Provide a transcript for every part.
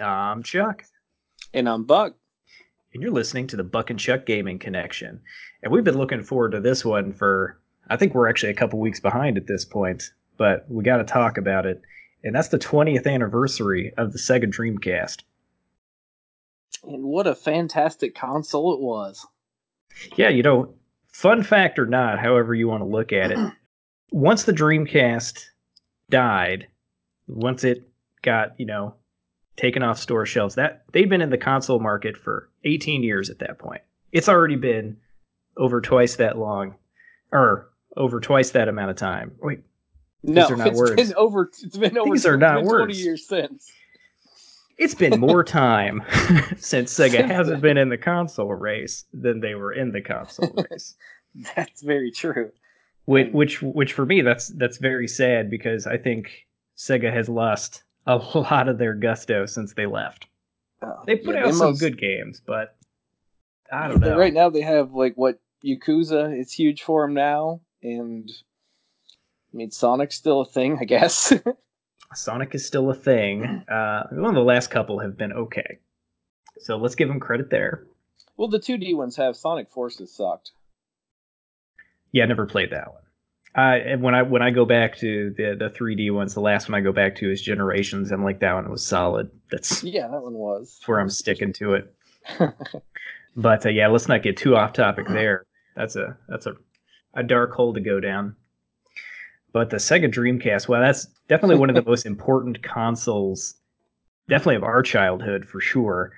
I'm Chuck. And I'm Buck. And you're listening to the Buck and Chuck Gaming Connection. And we've been looking forward to this one for, I think we're actually a couple weeks behind at this point, but we got to talk about it. And that's the 20th anniversary of the Sega Dreamcast. And what a fantastic console it was. Yeah, you know, fun fact or not, however you want to look at it, once the Dreamcast died, once it got, you know, taken off store shelves. That they've been in the console market for 18 years at that point. It's already been over twice that long, or over twice that amount of time. Wait, no, these are not it's words. been over. It's been over. These are not words. 20 years since. It's been more time since Sega hasn't been in the console race than they were in the console race. that's very true. Which, which, which for me, that's that's very sad because I think Sega has lost a lot of their gusto since they left. Oh, they put yeah, out some most... good games, but I don't know. Right now, they have like what Yakuza. It's huge for them now, and I mean Sonic's still a thing, I guess. Sonic is still a thing. Uh, one of the last couple have been okay, so let's give them credit there. Well, the 2D ones have Sonic Forces sucked. Yeah, I never played that one. Uh, when I when I go back to the the 3D ones, the last one I go back to is Generations. I'm like that one was solid. That's yeah, that one was. That's where I'm sticking to it. but uh, yeah, let's not get too off topic there. That's a that's a a dark hole to go down. But the Sega Dreamcast, well, that's definitely one of the most important consoles, definitely of our childhood for sure.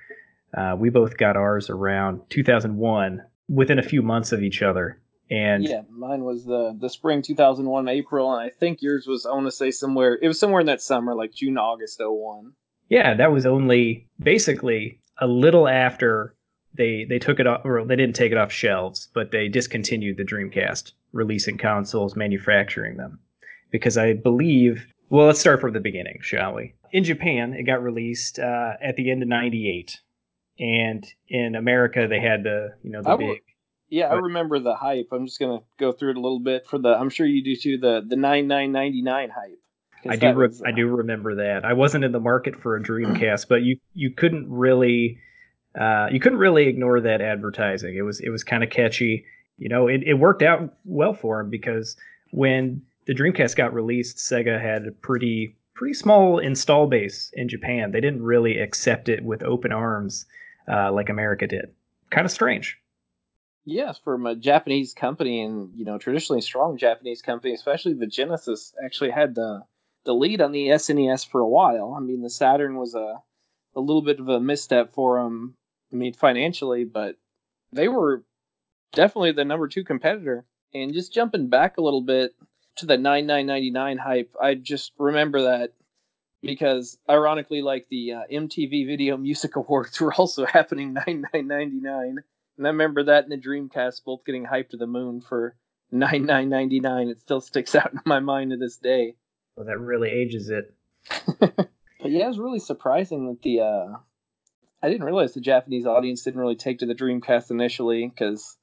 Uh, we both got ours around 2001, within a few months of each other. And yeah, mine was the the spring 2001 April, and I think yours was I want to say somewhere it was somewhere in that summer, like June August 01. Yeah, that was only basically a little after they they took it off, or they didn't take it off shelves, but they discontinued the Dreamcast, releasing consoles, manufacturing them, because I believe. Well, let's start from the beginning, shall we? In Japan, it got released uh, at the end of '98, and in America, they had the you know the big yeah, but, I remember the hype. I'm just gonna go through it a little bit for the. I'm sure you do too. The the nine nine ninety nine hype. I do. Re- was, uh, I do remember that. I wasn't in the market for a Dreamcast, but you you couldn't really uh, you couldn't really ignore that advertising. It was it was kind of catchy. You know, it, it worked out well for him because when the Dreamcast got released, Sega had a pretty pretty small install base in Japan. They didn't really accept it with open arms uh, like America did. Kind of strange. Yes, from a Japanese company and you know traditionally strong Japanese company, especially the Genesis actually had the the lead on the SNES for a while. I mean, the Saturn was a a little bit of a misstep for them. I mean, financially, but they were definitely the number two competitor. And just jumping back a little bit to the 9999 hype, I just remember that because ironically, like the uh, MTV Video Music Awards were also happening 9999 and I remember that in the Dreamcast, both getting hyped to the moon for nine nine ninety nine. It still sticks out in my mind to this day. Well, that really ages it. but yeah, it was really surprising that the. Uh, I didn't realize the Japanese audience didn't really take to the Dreamcast initially because,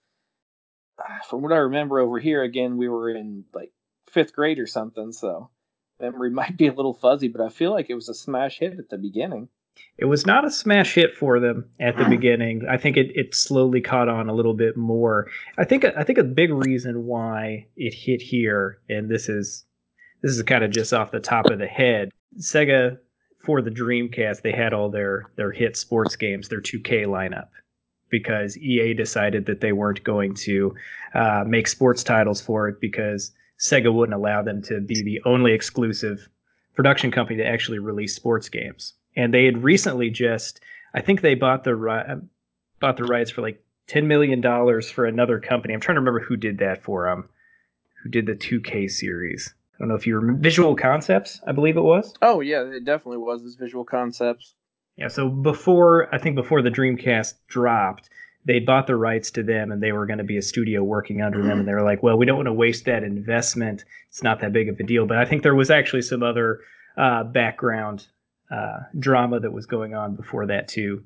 uh, from what I remember over here, again we were in like fifth grade or something, so memory might be a little fuzzy. But I feel like it was a smash hit at the beginning. It was not a smash hit for them at the beginning. I think it, it slowly caught on a little bit more. I think I think a big reason why it hit here, and this is this is kind of just off the top of the head. Sega for the Dreamcast, they had all their their hit sports games, their 2K lineup, because EA decided that they weren't going to uh, make sports titles for it because Sega wouldn't allow them to be the only exclusive production company to actually release sports games and they had recently just I think they bought the bought the rights for like ten million dollars for another company. I'm trying to remember who did that for them. Who did the 2K series? I don't know if you remember Visual Concepts. I believe it was. Oh yeah, it definitely was. This Visual Concepts. Yeah. So before I think before the Dreamcast dropped, they bought the rights to them, and they were going to be a studio working under them. And they were like, "Well, we don't want to waste that investment. It's not that big of a deal." But I think there was actually some other uh, background uh, drama that was going on before that too.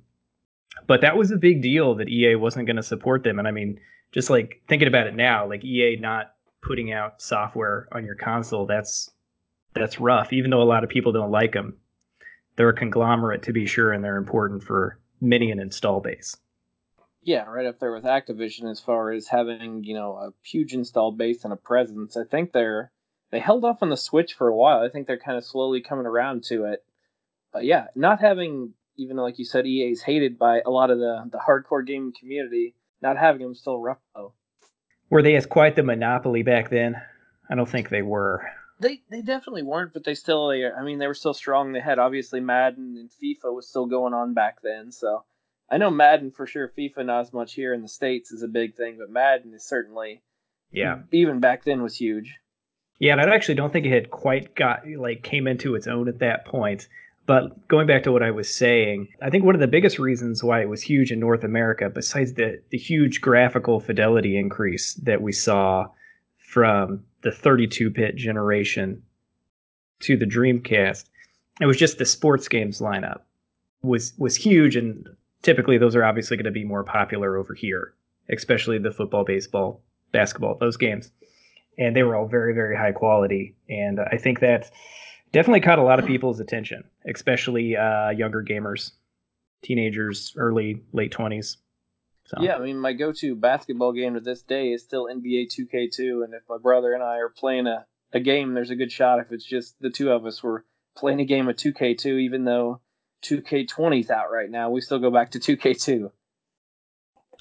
But that was a big deal that EA wasn't going to support them. And I mean, just like thinking about it now, like EA not putting out software on your console, that's that's rough. Even though a lot of people don't like them, they're a conglomerate to be sure, and they're important for many an install base. Yeah, right up there with Activision as far as having you know a huge install base and a presence. I think they're they held off on the Switch for a while. I think they're kind of slowly coming around to it. But yeah, not having even like you said, EA is hated by a lot of the the hardcore gaming community. Not having them still rough though. Were they as quite the monopoly back then? I don't think they were. They they definitely weren't, but they still. I mean, they were still strong. They had obviously Madden and FIFA was still going on back then. So I know Madden for sure. FIFA not as much here in the states is a big thing, but Madden is certainly. Yeah. Even back then was huge. Yeah, and I actually don't think it had quite got like came into its own at that point. But going back to what I was saying, I think one of the biggest reasons why it was huge in North America, besides the, the huge graphical fidelity increase that we saw from the 32 bit generation to the Dreamcast, it was just the sports games lineup was was huge and typically those are obviously going to be more popular over here, especially the football, baseball, basketball, those games. And they were all very, very high quality. And I think that definitely caught a lot of people's attention, especially uh, younger gamers, teenagers, early late twenties. So. Yeah, I mean, my go-to basketball game to this day is still NBA 2K2, and if my brother and I are playing a, a game, there's a good shot if it's just the two of us were playing a game of 2K2, even though 2K20's out right now, we still go back to 2K2.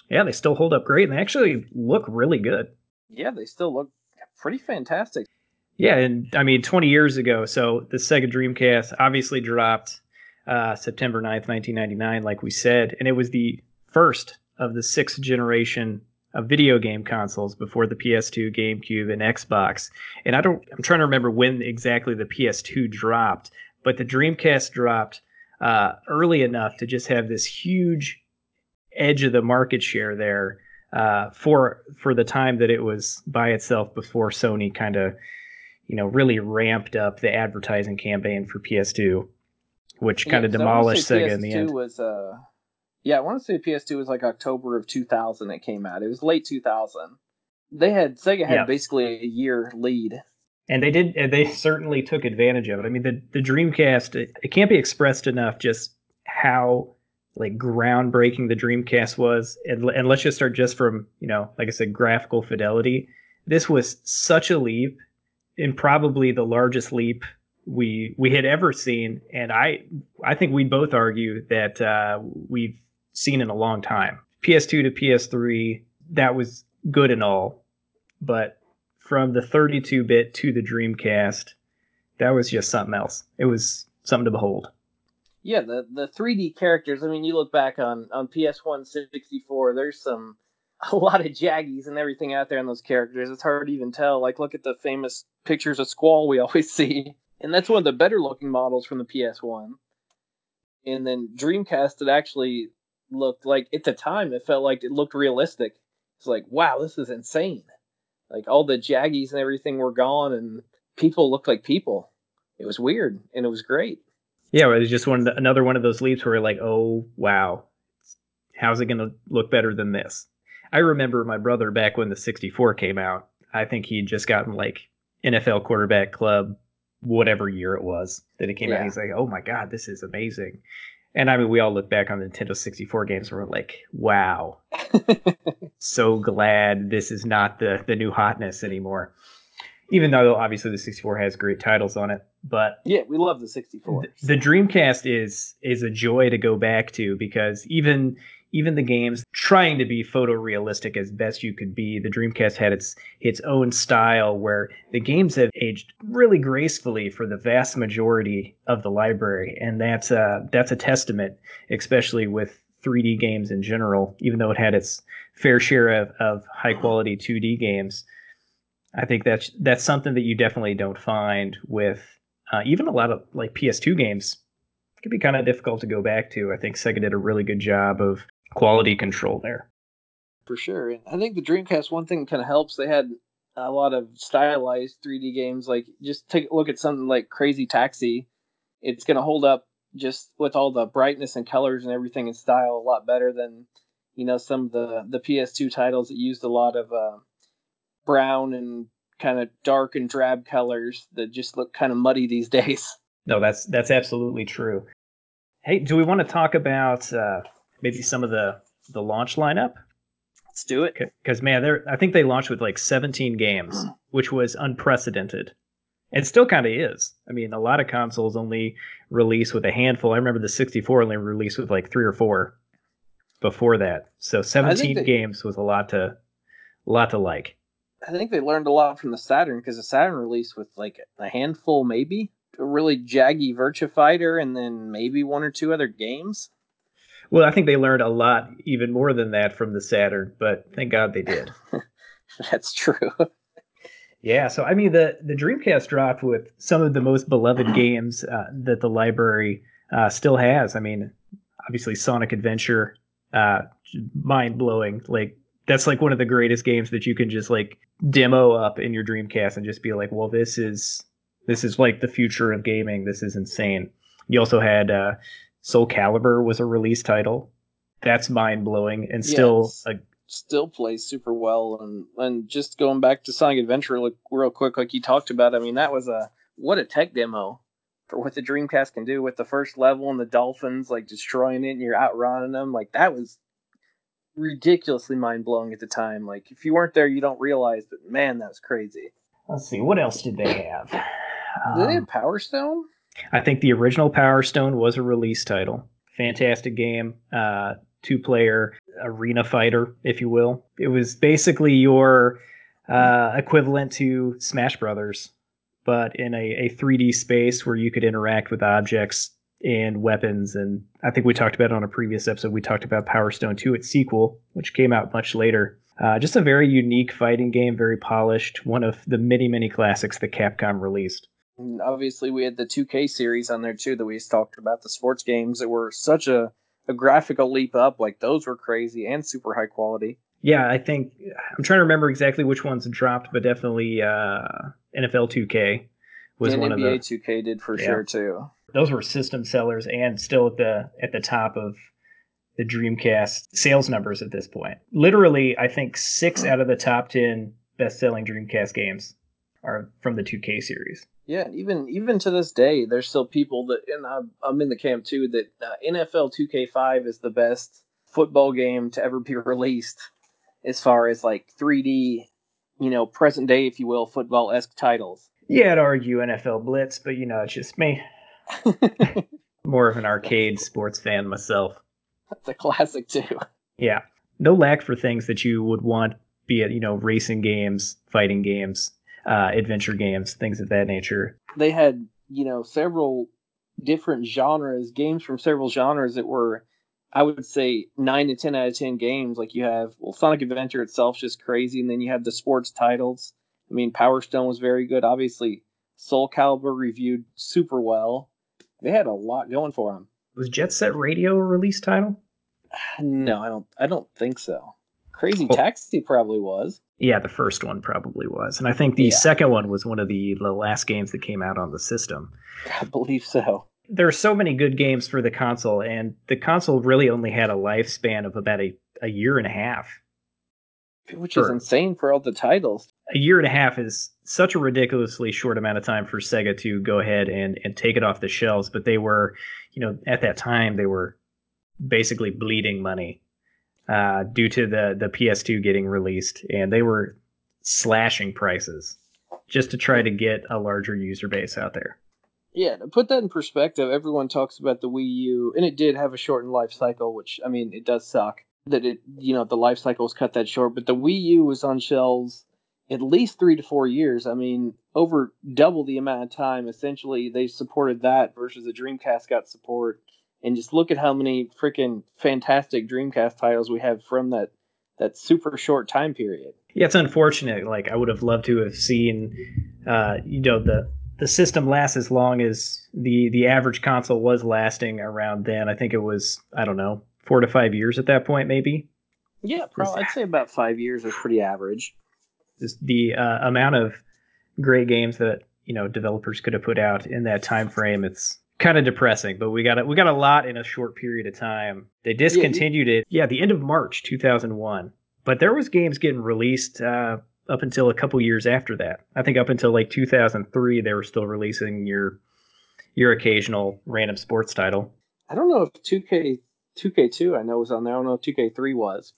Yeah, they still hold up great, and they actually look really good. Yeah, they still look pretty fantastic. Yeah, and I mean, 20 years ago, so the Sega Dreamcast obviously dropped uh, September 9th, 1999, like we said, and it was the first of the sixth generation of video game consoles before the PS2, GameCube, and Xbox. And I don't, I'm trying to remember when exactly the PS2 dropped, but the Dreamcast dropped uh, early enough to just have this huge edge of the market share there uh, for for the time that it was by itself before Sony kind of you know, really ramped up the advertising campaign for PS2, which kind of demolished Sega PS2 in the end. Was, uh, yeah, I want to say PS2 was like October of 2000 it came out. It was late 2000. They had Sega had yeah. basically a year lead. And they did. They certainly took advantage of it. I mean, the the Dreamcast. It, it can't be expressed enough just how like groundbreaking the Dreamcast was. And, and let's just start just from you know, like I said, graphical fidelity. This was such a leap and probably the largest leap we we had ever seen, and I I think we'd both argue that uh, we've seen in a long time. PS2 to PS3, that was good and all, but from the 32-bit to the Dreamcast, that was just something else. It was something to behold. Yeah, the the 3D characters. I mean, you look back on on PS1 64. There's some a lot of jaggies and everything out there in those characters. It's hard to even tell. Like, look at the famous pictures of Squall we always see, and that's one of the better looking models from the PS1. And then Dreamcast, it actually looked like at the time it felt like it looked realistic. It's like, wow, this is insane. Like all the jaggies and everything were gone, and people looked like people. It was weird, and it was great. Yeah, it was just one the, another one of those leaps where like, oh wow, how's it going to look better than this? I remember my brother back when the 64 came out. I think he'd just gotten like NFL quarterback club, whatever year it was that it came yeah. out. He's like, oh my God, this is amazing. And I mean, we all look back on the Nintendo 64 games and we're like, wow, so glad this is not the, the new hotness anymore. Even though obviously the 64 has great titles on it, but yeah, we love the 64. The, the Dreamcast is is a joy to go back to because even even the games trying to be photorealistic as best you could be. The Dreamcast had its its own style where the games have aged really gracefully for the vast majority of the library, and that's a that's a testament, especially with 3D games in general. Even though it had its fair share of, of high quality 2D games, I think that's that's something that you definitely don't find with uh, even a lot of like PS2 games. It can be kind of difficult to go back to. I think Sega did a really good job of quality control there. For sure. And I think the Dreamcast, one thing kind of helps, they had a lot of stylized 3D games. Like, just take a look at something like Crazy Taxi. It's going to hold up just with all the brightness and colors and everything in style a lot better than, you know, some of the, the PS2 titles that used a lot of uh, brown and kind of dark and drab colors that just look kind of muddy these days. No, that's that's absolutely true. Hey, do we want to talk about uh, maybe some of the the launch lineup? Let's do it. Because man, they I think they launched with like 17 games, hmm. which was unprecedented. It still kind of is. I mean, a lot of consoles only release with a handful. I remember the 64 only released with like three or four before that. So 17 they, games was a lot to a lot to like. I think they learned a lot from the Saturn because the Saturn released with like a handful, maybe a really jaggy Virtua Fighter, and then maybe one or two other games. Well, I think they learned a lot, even more than that, from the Saturn. But thank God they did. That's true. Yeah, so I mean the the Dreamcast dropped with some of the most beloved games uh, that the library uh, still has. I mean, obviously Sonic Adventure, uh, mind blowing. Like that's like one of the greatest games that you can just like demo up in your Dreamcast and just be like, well, this is this is like the future of gaming. This is insane. You also had uh, Soul Calibur was a release title. That's mind blowing and still yes. a still plays super well. And and just going back to Sonic Adventure like, real quick, like you talked about, I mean that was a what a tech demo for what the Dreamcast can do with the first level and the dolphins like destroying it and you're outrunning them. Like that was ridiculously mind blowing at the time. Like if you weren't there, you don't realize, but man, that was crazy. Let's see, what else did they have? Did um, they have um, Power Stone? I think the original Power Stone was a release title. Fantastic game. Uh, two player arena fighter, if you will. It was basically your uh, equivalent to Smash Brothers, but in a, a 3D space where you could interact with objects and weapons. And I think we talked about it on a previous episode. We talked about Power Stone 2, its sequel, which came out much later. Uh, just a very unique fighting game, very polished, one of the many, many classics that Capcom released. And obviously, we had the 2K series on there too that we talked about, the sports games that were such a a graphical leap up. Like those were crazy and super high quality. Yeah, I think I'm trying to remember exactly which ones dropped, but definitely uh, NFL 2K was and one NBA of the 2K did for yeah. sure too. Those were system sellers and still at the at the top of the Dreamcast sales numbers at this point. Literally, I think six out of the top ten best-selling Dreamcast games are from the 2K series. Yeah, even even to this day, there's still people that, and I'm, I'm in the camp too, that uh, NFL 2K5 is the best football game to ever be released, as far as like 3D, you know, present day, if you will, football esque titles. Yeah, I'd argue NFL Blitz, but you know, it's just me. More of an arcade sports fan myself. That's a classic too. Yeah, no lack for things that you would want, be it you know racing games, fighting games, uh, adventure games, things of that nature. They had, you know, several different genres, games from several genres that were, I would say, nine to ten out of ten games. Like you have, well, Sonic Adventure itself just crazy, and then you have the sports titles. I mean, Power Stone was very good. Obviously, Soul Calibur reviewed super well. They had a lot going for them. Was Jet Set Radio a release title? No, I don't. I don't think so. Crazy oh. Taxi probably was. Yeah, the first one probably was, and I think the yeah. second one was one of the, the last games that came out on the system. I believe so. There are so many good games for the console, and the console really only had a lifespan of about a, a year and a half. Which for, is insane for all the titles. A year and a half is such a ridiculously short amount of time for Sega to go ahead and, and take it off the shelves, but they were, you know, at that time, they were basically bleeding money uh, due to the the PS2 getting released, and they were slashing prices just to try to get a larger user base out there. Yeah, to put that in perspective, everyone talks about the Wii U, and it did have a shortened life cycle, which I mean, it does suck that it you know the life cycle was cut that short. But the Wii U was on shelves at least three to four years. I mean, over double the amount of time. Essentially, they supported that versus the Dreamcast got support and just look at how many freaking fantastic Dreamcast titles we have from that that super short time period. Yeah, it's unfortunate. Like I would have loved to have seen, uh, you know, the the system last as long as the the average console was lasting around then. I think it was I don't know four to five years at that point, maybe. Yeah, probably. I'd say about five years is pretty average. Just the uh, amount of great games that you know developers could have put out in that time frame. It's kind of depressing, but we got a, we got a lot in a short period of time. They discontinued yeah, it, yeah, the end of March 2001. But there was games getting released uh, up until a couple years after that. I think up until like 2003, they were still releasing your your occasional random sports title. I don't know if 2K 2K2 I know was on there. I don't know if 2K3 was.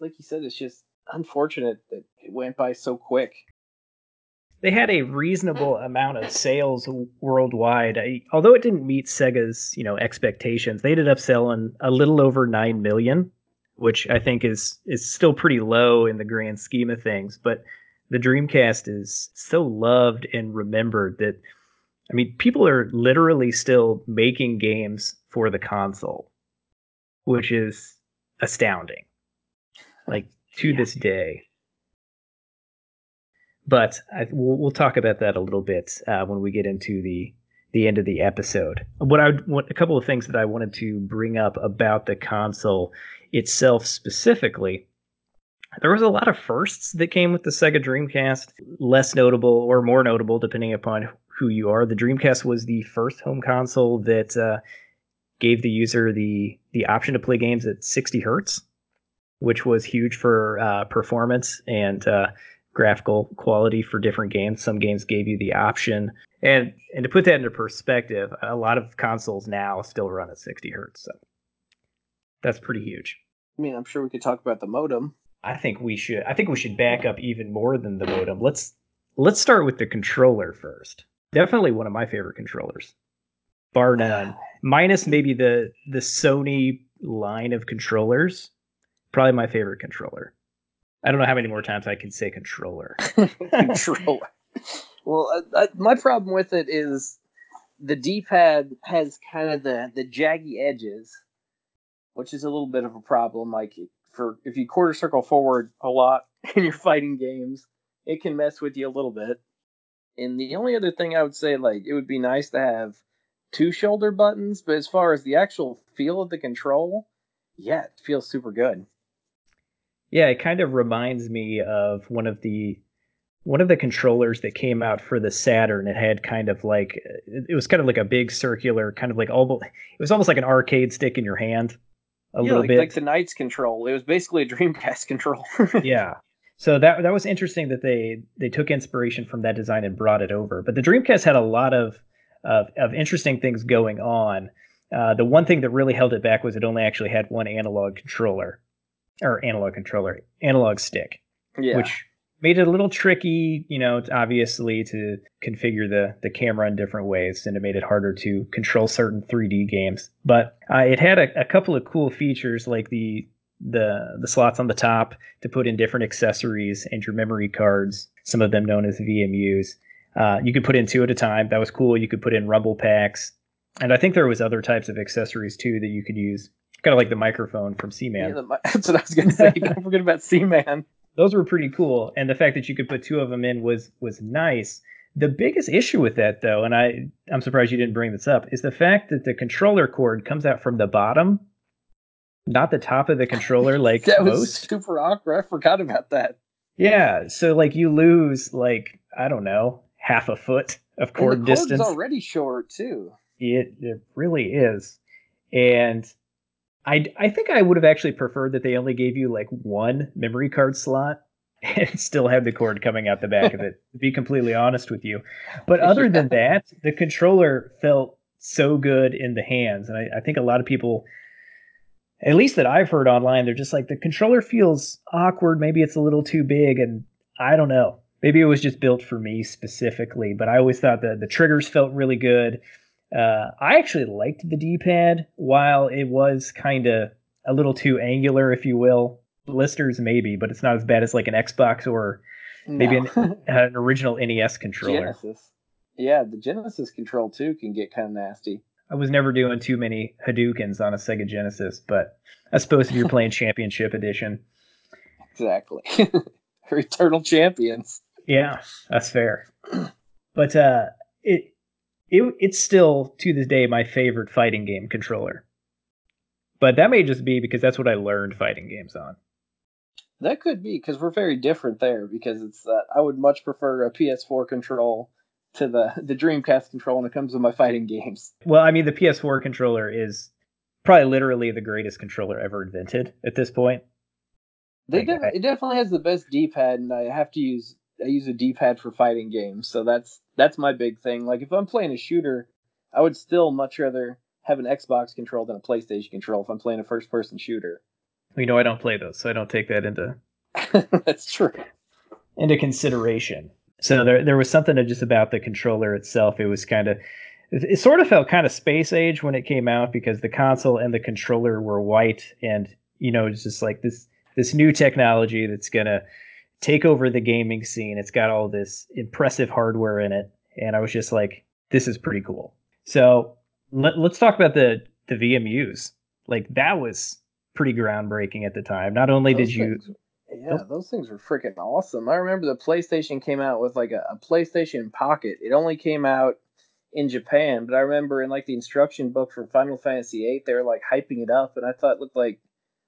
Like you said, it's just unfortunate that it went by so quick. They had a reasonable amount of sales worldwide. I, although it didn't meet Sega's, you know, expectations, they ended up selling a little over 9 million, which I think is is still pretty low in the grand scheme of things, but the Dreamcast is so loved and remembered that I mean, people are literally still making games for the console, which is astounding. Like to yeah. this day. But I, we'll, we'll, talk about that a little bit uh, when we get into the the end of the episode. What I want a couple of things that I wanted to bring up about the console itself specifically. There was a lot of firsts that came with the Sega Dreamcast, less notable or more notable depending upon who you are. The Dreamcast was the first home console that uh, gave the user the the option to play games at 60 hertz, which was huge for uh, performance and uh, graphical quality for different games. Some games gave you the option, and and to put that into perspective, a lot of consoles now still run at 60 hertz. So that's pretty huge. I mean, I'm sure we could talk about the modem. I think we should. I think we should back up even more than the modem. Let's let's start with the controller first. Definitely one of my favorite controllers, bar none. Minus maybe the the Sony line of controllers. Probably my favorite controller. I don't know how many more times I can say controller. controller. Well, uh, uh, my problem with it is the D-pad has kind of the the jaggy edges, which is a little bit of a problem. Like for if you quarter circle forward a lot in your fighting games, it can mess with you a little bit. And the only other thing I would say, like, it would be nice to have two shoulder buttons, but as far as the actual feel of the control, yeah, it feels super good. Yeah, it kind of reminds me of one of the one of the controllers that came out for the Saturn. It had kind of like it was kind of like a big circular, kind of like almost it was almost like an arcade stick in your hand. A yeah, little like, bit like the Knights control. It was basically a Dreamcast control. yeah, so that that was interesting that they they took inspiration from that design and brought it over. But the Dreamcast had a lot of of, of interesting things going on. Uh, the one thing that really held it back was it only actually had one analog controller, or analog controller, analog stick, yeah. which made it a little tricky. You know, obviously to configure the the camera in different ways, and it made it harder to control certain 3D games. But uh, it had a, a couple of cool features like the the the slots on the top to put in different accessories and your memory cards, some of them known as VMUs. Uh, you could put in two at a time. That was cool. You could put in rumble packs, and I think there was other types of accessories too that you could use, kind of like the microphone from Seaman. Yeah, that's what I was gonna say. Don't forget about Seaman. Those were pretty cool, and the fact that you could put two of them in was was nice. The biggest issue with that, though, and I I'm surprised you didn't bring this up, is the fact that the controller cord comes out from the bottom not the top of the controller like that most. was super awkward. I forgot about that. Yeah, so like you lose like I don't know half a foot of cord and the distance. already short too. It it really is, and I I think I would have actually preferred that they only gave you like one memory card slot and still had the cord coming out the back of it. To be completely honest with you, but other than that, the controller felt so good in the hands, and I, I think a lot of people at least that I've heard online, they're just like the controller feels awkward. Maybe it's a little too big, and I don't know. Maybe it was just built for me specifically, but I always thought that the triggers felt really good. Uh, I actually liked the D-pad, while it was kind of a little too angular, if you will. Blisters maybe, but it's not as bad as like an Xbox or maybe no. an, an, original NES controller. Genesis. Yeah, the Genesis control too can get kind of nasty. I was never doing too many Hadoukens on a Sega Genesis, but I suppose if you're playing Championship Edition. Exactly. Eternal champions. Yeah, that's fair. But uh, it it it's still to this day my favorite fighting game controller. But that may just be because that's what I learned fighting games on. That could be because we're very different there. Because it's that uh, I would much prefer a PS4 control to the the Dreamcast control when it comes to my fighting games. Well, I mean, the PS4 controller is probably literally the greatest controller ever invented at this point. They def- it definitely has the best D-pad, and I have to use I use a D-pad for fighting games, so that's that's my big thing. Like if I'm playing a shooter, I would still much rather have an Xbox control than a PlayStation control if I'm playing a first person shooter. You know, I don't play those, so I don't take that into That's true. into consideration. So there there was something just about the controller itself. It was kind of it, it sort of felt kind of space age when it came out because the console and the controller were white and you know it's just like this this new technology that's gonna take over the gaming scene. It's got all this impressive hardware in it, and I was just like, this is pretty cool. So let, us talk about the the VMUs. Like that was pretty groundbreaking at the time. Not only Those did you things- yeah, those things were freaking awesome. I remember the PlayStation came out with like a, a PlayStation Pocket. It only came out in Japan, but I remember in like the instruction book for Final Fantasy VIII, they were like hyping it up, and I thought it looked like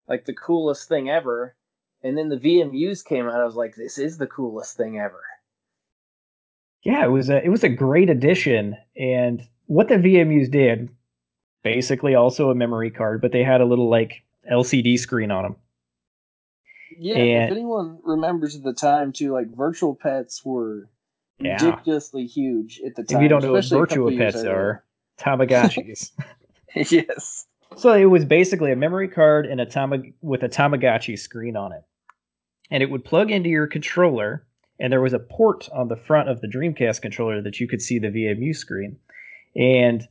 like the coolest thing ever. And then the VMUs came out. I was like, this is the coolest thing ever. Yeah, it was a it was a great addition, and what the VMUs did, basically also a memory card, but they had a little like LCD screen on them. Yeah, And- if anyone remembers at the time too, like virtual pets were Yeah. ridiculously huge at the time. If you don't know what especially a couple Virtua years Pets are, Tamagotchis. yes. so it was basically a memory card and a Tamag- with a Tamagotchi screen on it, and it would plug into your controller. And there was a port on the front of the Dreamcast controller that you could see the VMU screen. And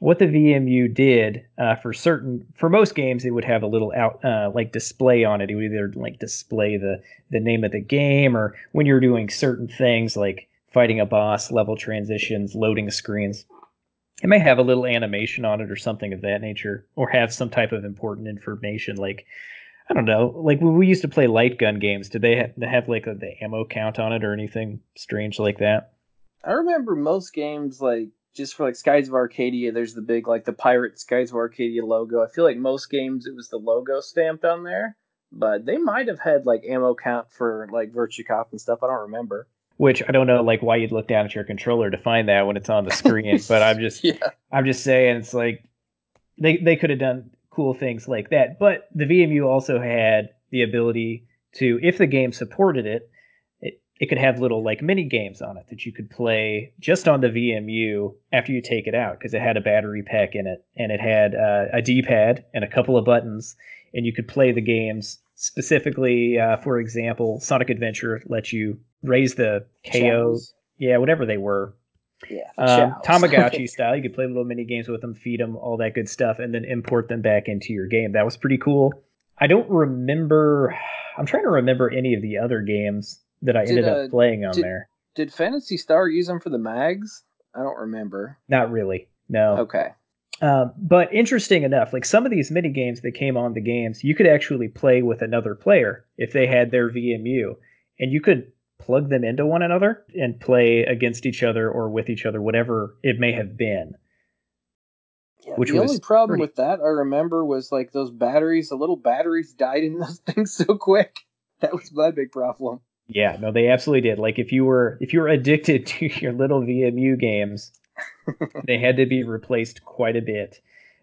what the VMU did uh, for certain, for most games, it would have a little out uh, like display on it. It would either like display the the name of the game, or when you're doing certain things like fighting a boss, level transitions, loading screens. It may have a little animation on it or something of that nature, or have some type of important information like. I don't know. Like when we used to play light gun games, did they have, they have like a, the ammo count on it or anything strange like that? I remember most games like just for like Skies of Arcadia, there's the big like the pirate Skies of Arcadia logo. I feel like most games it was the logo stamped on there, but they might have had like ammo count for like Virtua Cop and stuff. I don't remember. Which I don't know, like why you'd look down at your controller to find that when it's on the screen. but I'm just, yeah, I'm just saying, it's like they they could have done cool things like that. But the VMU also had the ability to, if the game supported it, it, it could have little like mini games on it that you could play just on the VMU after you take it out because it had a battery pack in it and it had uh, a D-pad and a couple of buttons and you could play the games specifically. Uh, for example, Sonic Adventure lets you raise the KO, Chaos. yeah, whatever they were, Yeah, um. Tamagotchi style. You could play little mini games with them, feed them, all that good stuff, and then import them back into your game. That was pretty cool. I don't remember. I'm trying to remember any of the other games that I Did, ended uh, up playing on did- there. Did Phantasy Star use them for the mags? I don't remember. Not really. No. Okay. Um, but interesting enough, like some of these mini games that came on the games, you could actually play with another player if they had their VMU, and you could plug them into one another and play against each other or with each other, whatever it may have been. Yeah, Which the only problem pretty- with that I remember was like those batteries. The little batteries died in those things so quick. That was my big problem. Yeah, no, they absolutely did. Like if you were if you were addicted to your little VMU games, they had to be replaced quite a bit.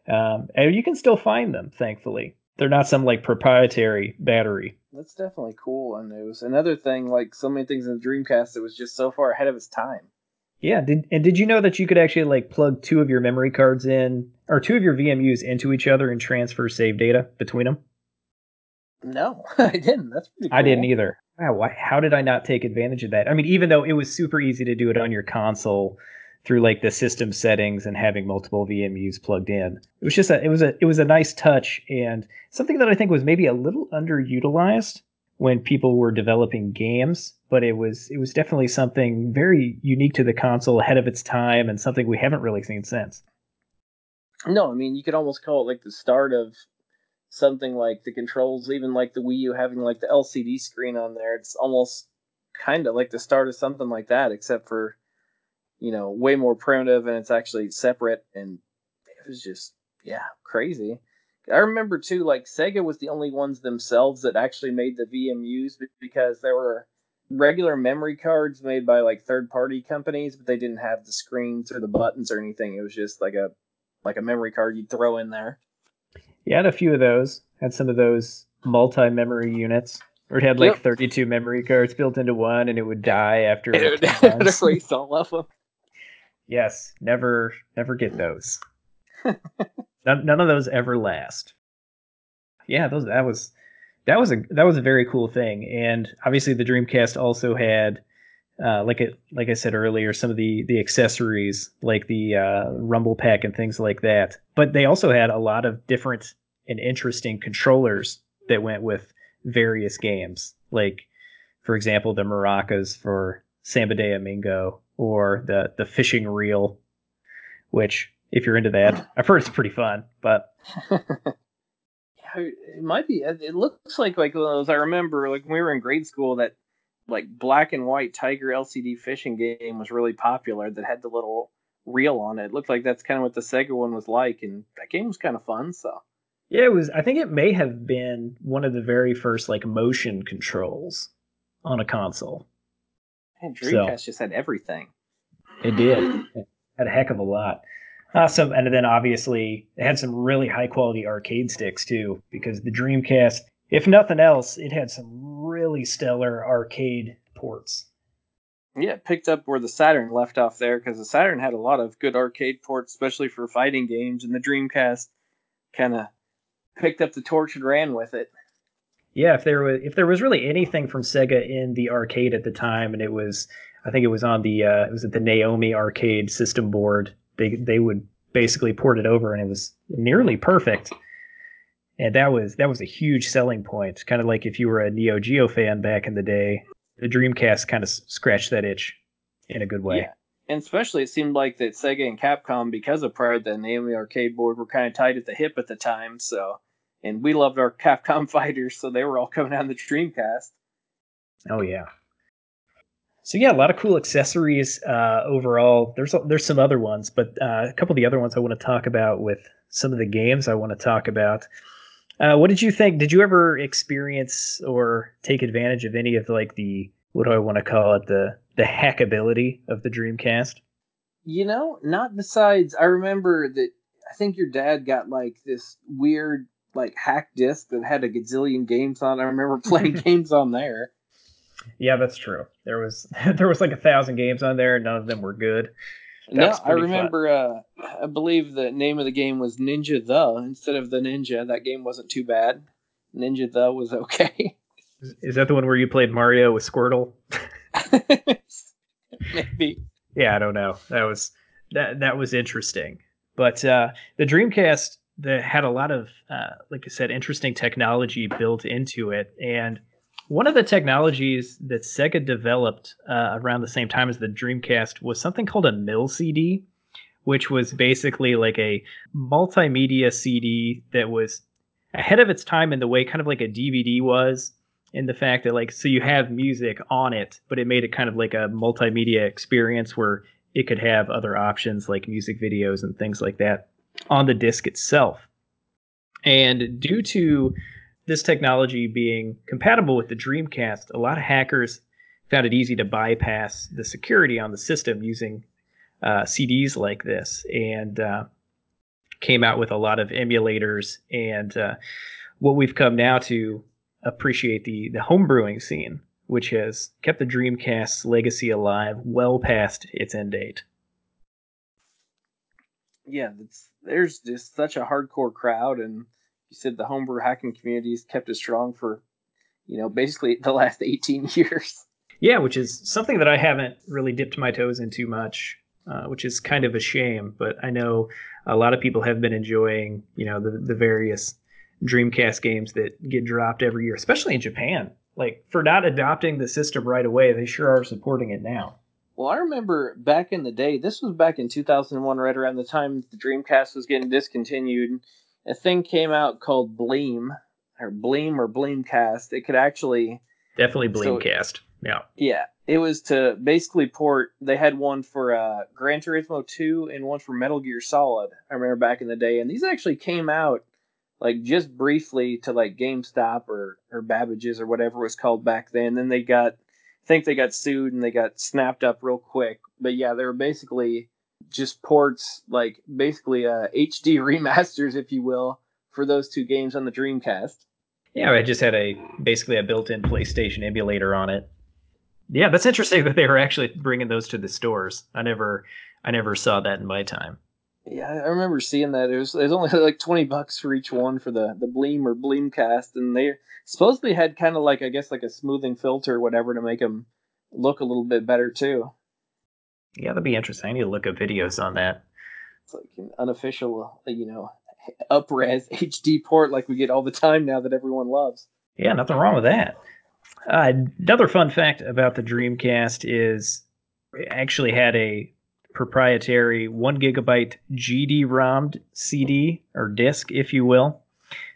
Um, and you can still find them, thankfully. They're not some like proprietary battery. That's definitely cool. And it was another thing, like so many things in the Dreamcast, that was just so far ahead of its time. Yeah, did, and did you know that you could actually like plug two of your memory cards in or two of your VMUs into each other and transfer save data between them? No, I didn't. That's pretty. Cool. I didn't either. Wow, why, how did I not take advantage of that? I mean, even though it was super easy to do it on your console through like the system settings and having multiple VMUs plugged in, it was just a it was a it was a nice touch and something that I think was maybe a little underutilized when people were developing games, but it was it was definitely something very unique to the console, ahead of its time, and something we haven't really seen since. No, I mean you could almost call it like the start of something like the controls, even like the Wii U having like the LCD screen on there. It's almost kind of like the start of something like that, except for you know way more primitive and it's actually separate. And it was just yeah crazy. I remember too, like Sega was the only ones themselves that actually made the VMUs be- because there were regular memory cards made by like third party companies, but they didn't have the screens or the buttons or anything. It was just like a like a memory card you'd throw in there. Yeah, had a few of those. Had some of those multi-memory units, or it had like Yep. 32 memory cards built into one, and it would die after. It would 10 times. erase all of them. Yes, never, never get those. none, none of those ever last. Yeah, those that was that was a that was a very cool thing, and obviously the Dreamcast also had. Uh, like it, like I said earlier, some of the the accessories like the uh, Rumble Pack and things like that. But they also had a lot of different and interesting controllers that went with various games. Like, for example, the maracas for Samba de Amigo or the the fishing reel, which if you're into that, I've heard it's pretty fun. But it might be. It looks like like those. I remember like when we were in grade school that like black and white Tiger LCD fishing game was really popular. That had the little reel on it. it looked like that's kind of what the Sega one was like, and that game was kind of fun. So yeah, it was. I think it may have been one of the very first like motion controls on a console. And Dreamcast so, just had everything. It did. It had a heck of a lot. Awesome. And then obviously it had some really high quality arcade sticks too, because the Dreamcast, if nothing else, it had some really stellar arcade ports. Yeah, picked up where the Saturn left off there because the Saturn had a lot of good arcade ports, especially for fighting games, and the Dreamcast kind of picked up the torch and ran with it. Yeah, if there was if there was really anything from Sega in the arcade at the time, and it was I think it was on the uh, it was at the Naomi arcade system board they they would basically port it over and it was nearly perfect. And that was that was a huge selling point. Kind of like if you were a Neo Geo fan back in the day, the Dreamcast kind of scratched that itch in a good way. Yeah. And especially it seemed like that Sega and Capcom, because of Pride, the Naomi arcade board, were kind of tight at the hip at the time. So, and we loved our Capcom fighters, so they were all coming on the Dreamcast. Oh yeah, so yeah, a lot of cool accessories uh, overall. There's there's some other ones, but uh, a couple of the other ones I want to talk about with some of the games I want to talk about. Uh, what did you think? Did you ever experience or take advantage of any of like the what do I want to call it the the hackability of the Dreamcast? You know, not besides. I remember that I think your dad got like this weird like hack disc that had a gazillion games on. I remember playing games on there. Yeah, that's true. There was there was like a thousand games on there, and none of them were good. No, I remember. Uh, I believe the name of the game was Ninja the instead of the Ninja. That game wasn't too bad. Ninja the was okay. Is that the one where you played Mario with Squirtle? Maybe. Yeah, I don't know. That was that that was interesting. But uh, the Dreamcast that had a lot of, uh, like I said, interesting technology built into it, and one of the technologies that Sega developed uh, around the same time as the Dreamcast was something called a MIL-CD, which was basically like a multimedia CD that was ahead of its time in the way kind of like a DVD was in the fact that like so you have music on it but it made it kind of like a multimedia experience where it could have other options like music videos and things like that on the disc itself and due to this technology being compatible with the Dreamcast, a lot of hackers found it easy to bypass the security on the system using uh, CDs like this and uh, came out with a lot of emulators and uh, what we've come now to appreciate the, the homebrewing scene, which has kept the Dreamcast's legacy alive well past its end date. Yeah, there's just such a hardcore crowd and you said the homebrew hacking community has kept it strong for, you know, basically the last 18 years. Yeah, which is something that I haven't really dipped my toes into much, uh, which is kind of a shame. But I know a lot of people have been enjoying, you know, the, the various Dreamcast games that get dropped every year, especially in Japan. Like, for not adopting the system right away, they sure are supporting it now. Well, I remember back in the day, this was back in 2001, right around the time the Dreamcast was getting discontinued a thing came out called Bleem or Bleem or Bleemcast. It could actually definitely Bleemcast. So, yeah. Yeah. It was to basically port. They had one for uh, Gran Turismo 2 and one for Metal Gear Solid. I remember back in the day, and these actually came out like just briefly to like GameStop or or Babbage's or whatever it was called back then. Then they got, think they got sued and they got snapped up real quick. But yeah, they were basically just ports like basically uh, HD remasters, if you will, for those two games on the Dreamcast. Yeah, I just had a basically a built-in PlayStation emulator on it. Yeah, that's interesting that they were actually bringing those to the stores. I never, I never saw that in my time. Yeah, I remember seeing that. It was, it was only like twenty bucks for each one for the the Bleem or Bleemcast, and they supposedly had kind of like I guess like a smoothing filter or whatever to make them look a little bit better too. Yeah, that'd be interesting. I need to look up videos on that. It's like an unofficial, you know, upres HD port like we get all the time now that everyone loves. Yeah, nothing wrong with that. Uh, another fun fact about the Dreamcast is it actually had a proprietary one gigabyte GD-ROM CD or disc, if you will.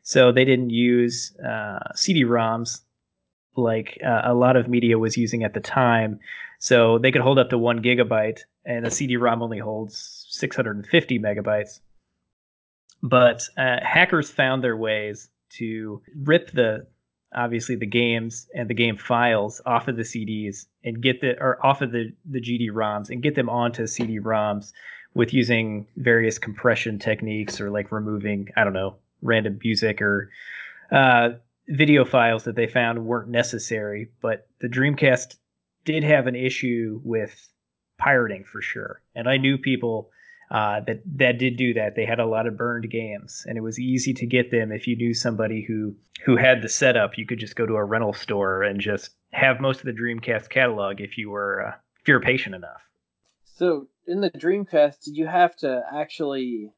So they didn't use uh, CD-ROMs like uh, a lot of media was using at the time. So they could hold up to one gigabyte, and the CD-ROM only holds 650 megabytes. But uh, hackers found their ways to rip the obviously the games and the game files off of the CDs and get the or off of the the GD ROMs and get them onto CD ROMs with using various compression techniques or like removing I don't know random music or uh, video files that they found weren't necessary. But the Dreamcast did have an issue with pirating for sure, and I knew people uh, that that did do that. They had a lot of burned games, and it was easy to get them if you knew somebody who who had the setup. You could just go to a rental store and just have most of the Dreamcast catalog if you were uh, if you were patient enough. So in the Dreamcast, did you have to actually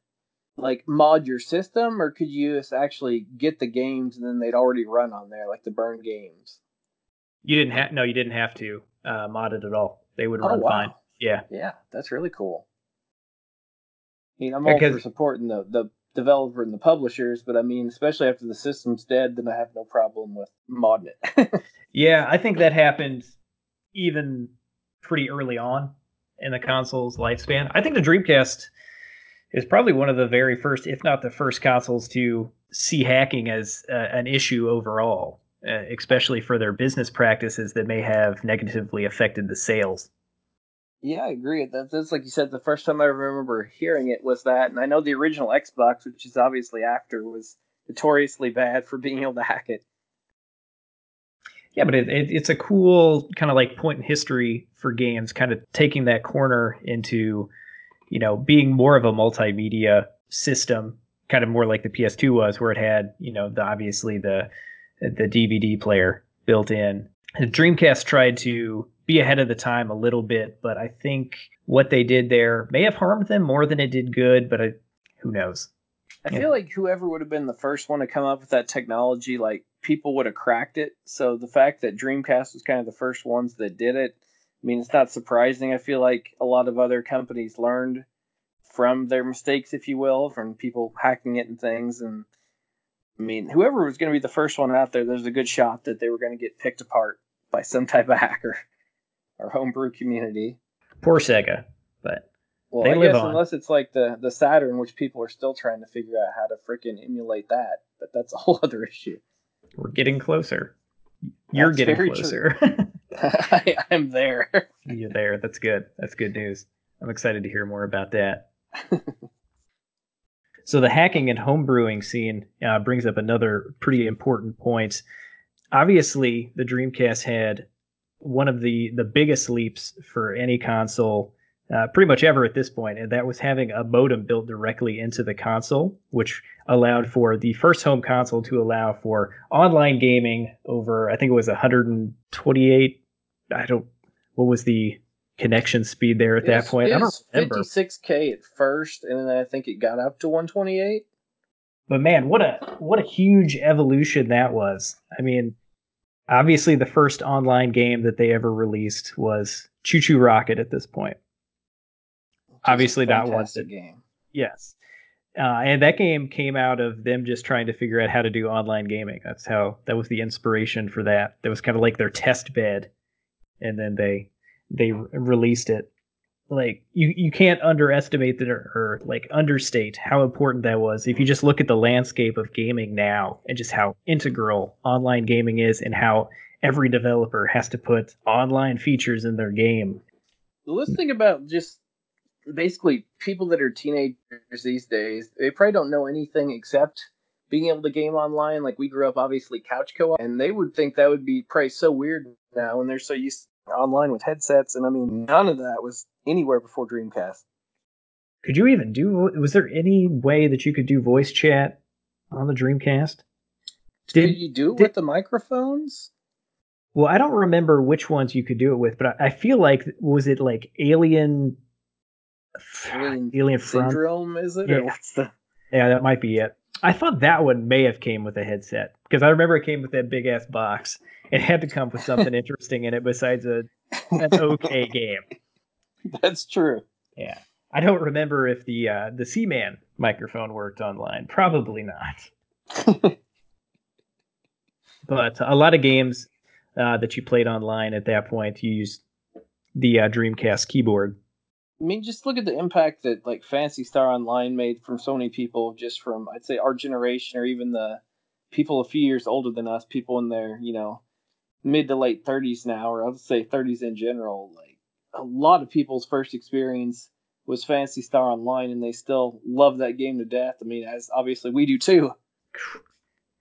like mod your system, or could you just actually get the games and then they'd already run on there, like the burned games? You didn't have no, you didn't have to uh, mod it at all. They would run oh, run wow. fine. Yeah, yeah, that's really cool. I mean, I'm all for supporting the, the developer and the publishers, but I mean, especially after the system's dead, then I have no problem with modding it. yeah, I think that happened even pretty early on in the console's lifespan. I think the Dreamcast is probably one of the very first, if not the first, consoles to see hacking as uh, an issue overall, uh, especially for their business practices that may have negatively affected the sales. Yeah, I agree. That's, like you said. The first time I remember hearing it was that, and I know the original Xbox, which is obviously after, was notoriously bad for being able to hack it. Yeah, but it, it, it's a cool kind of like point in history for games, kind of taking that corner into, you know, being more of a multimedia system, kind of more like the PS2 was, where it had, you know, the obviously the the DVD player built in. The Dreamcast tried to be ahead of the time a little bit, but I think what they did there may have harmed them more than it did good, but I, who knows? I yeah. feel like whoever would have been the first one to come up with that technology, like people would have cracked it. So the fact that Dreamcast was kind of the first ones that did it, I mean, it's not surprising. I feel like a lot of other companies learned from their mistakes, if you will, from people hacking it and things. And I mean, whoever was going to be the first one out there, there's a good shot that they were going to get picked apart by some type of hacker our homebrew community. Poor Sega, but well, they I live guess on. unless it's like the the Saturn, which people are still trying to figure out how to freaking emulate that, but that's a whole other issue. We're getting closer. You're that's getting closer. I, am there. You're there. That's good. That's good news. I'm excited to hear more about that. so the hacking and homebrewing scene uh, brings up another pretty important point. Obviously, the Dreamcast had one of the the biggest leaps for any console uh, pretty much ever at this point, and that was having a modem built directly into the console, which allowed for the first home console to allow for online gaming over I think it was 128. I don't what was the connection speed there at that point? I don't remember. 56k at first, and then I think it got up to 128. But man, what a what a huge evolution that was. I mean, obviously the first online game that they ever released was ChuChu Rocket at this point. obviously not one that, game. Yes. Uh, and that game came out of them just trying to figure out how to do online gaming. That's how that was the inspiration for that. That was kind of like their test bed, and then they they re- released it like you you can't underestimate that or, like understate how important that was. If you just look at the landscape of gaming now and just how integral online gaming is and how every developer has to put online features in their game. Let's think about just basically people that are teenagers these days they probably don't know anything except being able to game online. Like we grew up obviously couch co-op and they would think that would be probably so weird now and they're so used online with headsets and i mean none of that was anywhere before Dreamcast. Could you even do? Was there any way that you could do voice chat on the Dreamcast? Did, did you do it did, with the microphones? Well, I don't remember which ones you could do it with, but I, I feel like was it like Alien Alien, Alien Syndrome? Is it? Yeah. Yeah, that might be it. I thought that one may have came with a headset because I remember it came with that big ass box. It had to come with something interesting in it besides a an okay game. That's true. Yeah, I don't remember if the uh, the Seaman microphone worked online. Probably not. but a lot of games uh, that you played online at that point, you used the uh, Dreamcast keyboard. I mean, just look at the impact that like Phantasy Star Online made from so many people, just from I'd say our generation or even the people a few years older than us, people in their you know mid to late thirties now, or I'd say thirties in general. Like a lot of people's first experience was Phantasy Star Online, and they still love that game to death. I mean, as obviously we do too.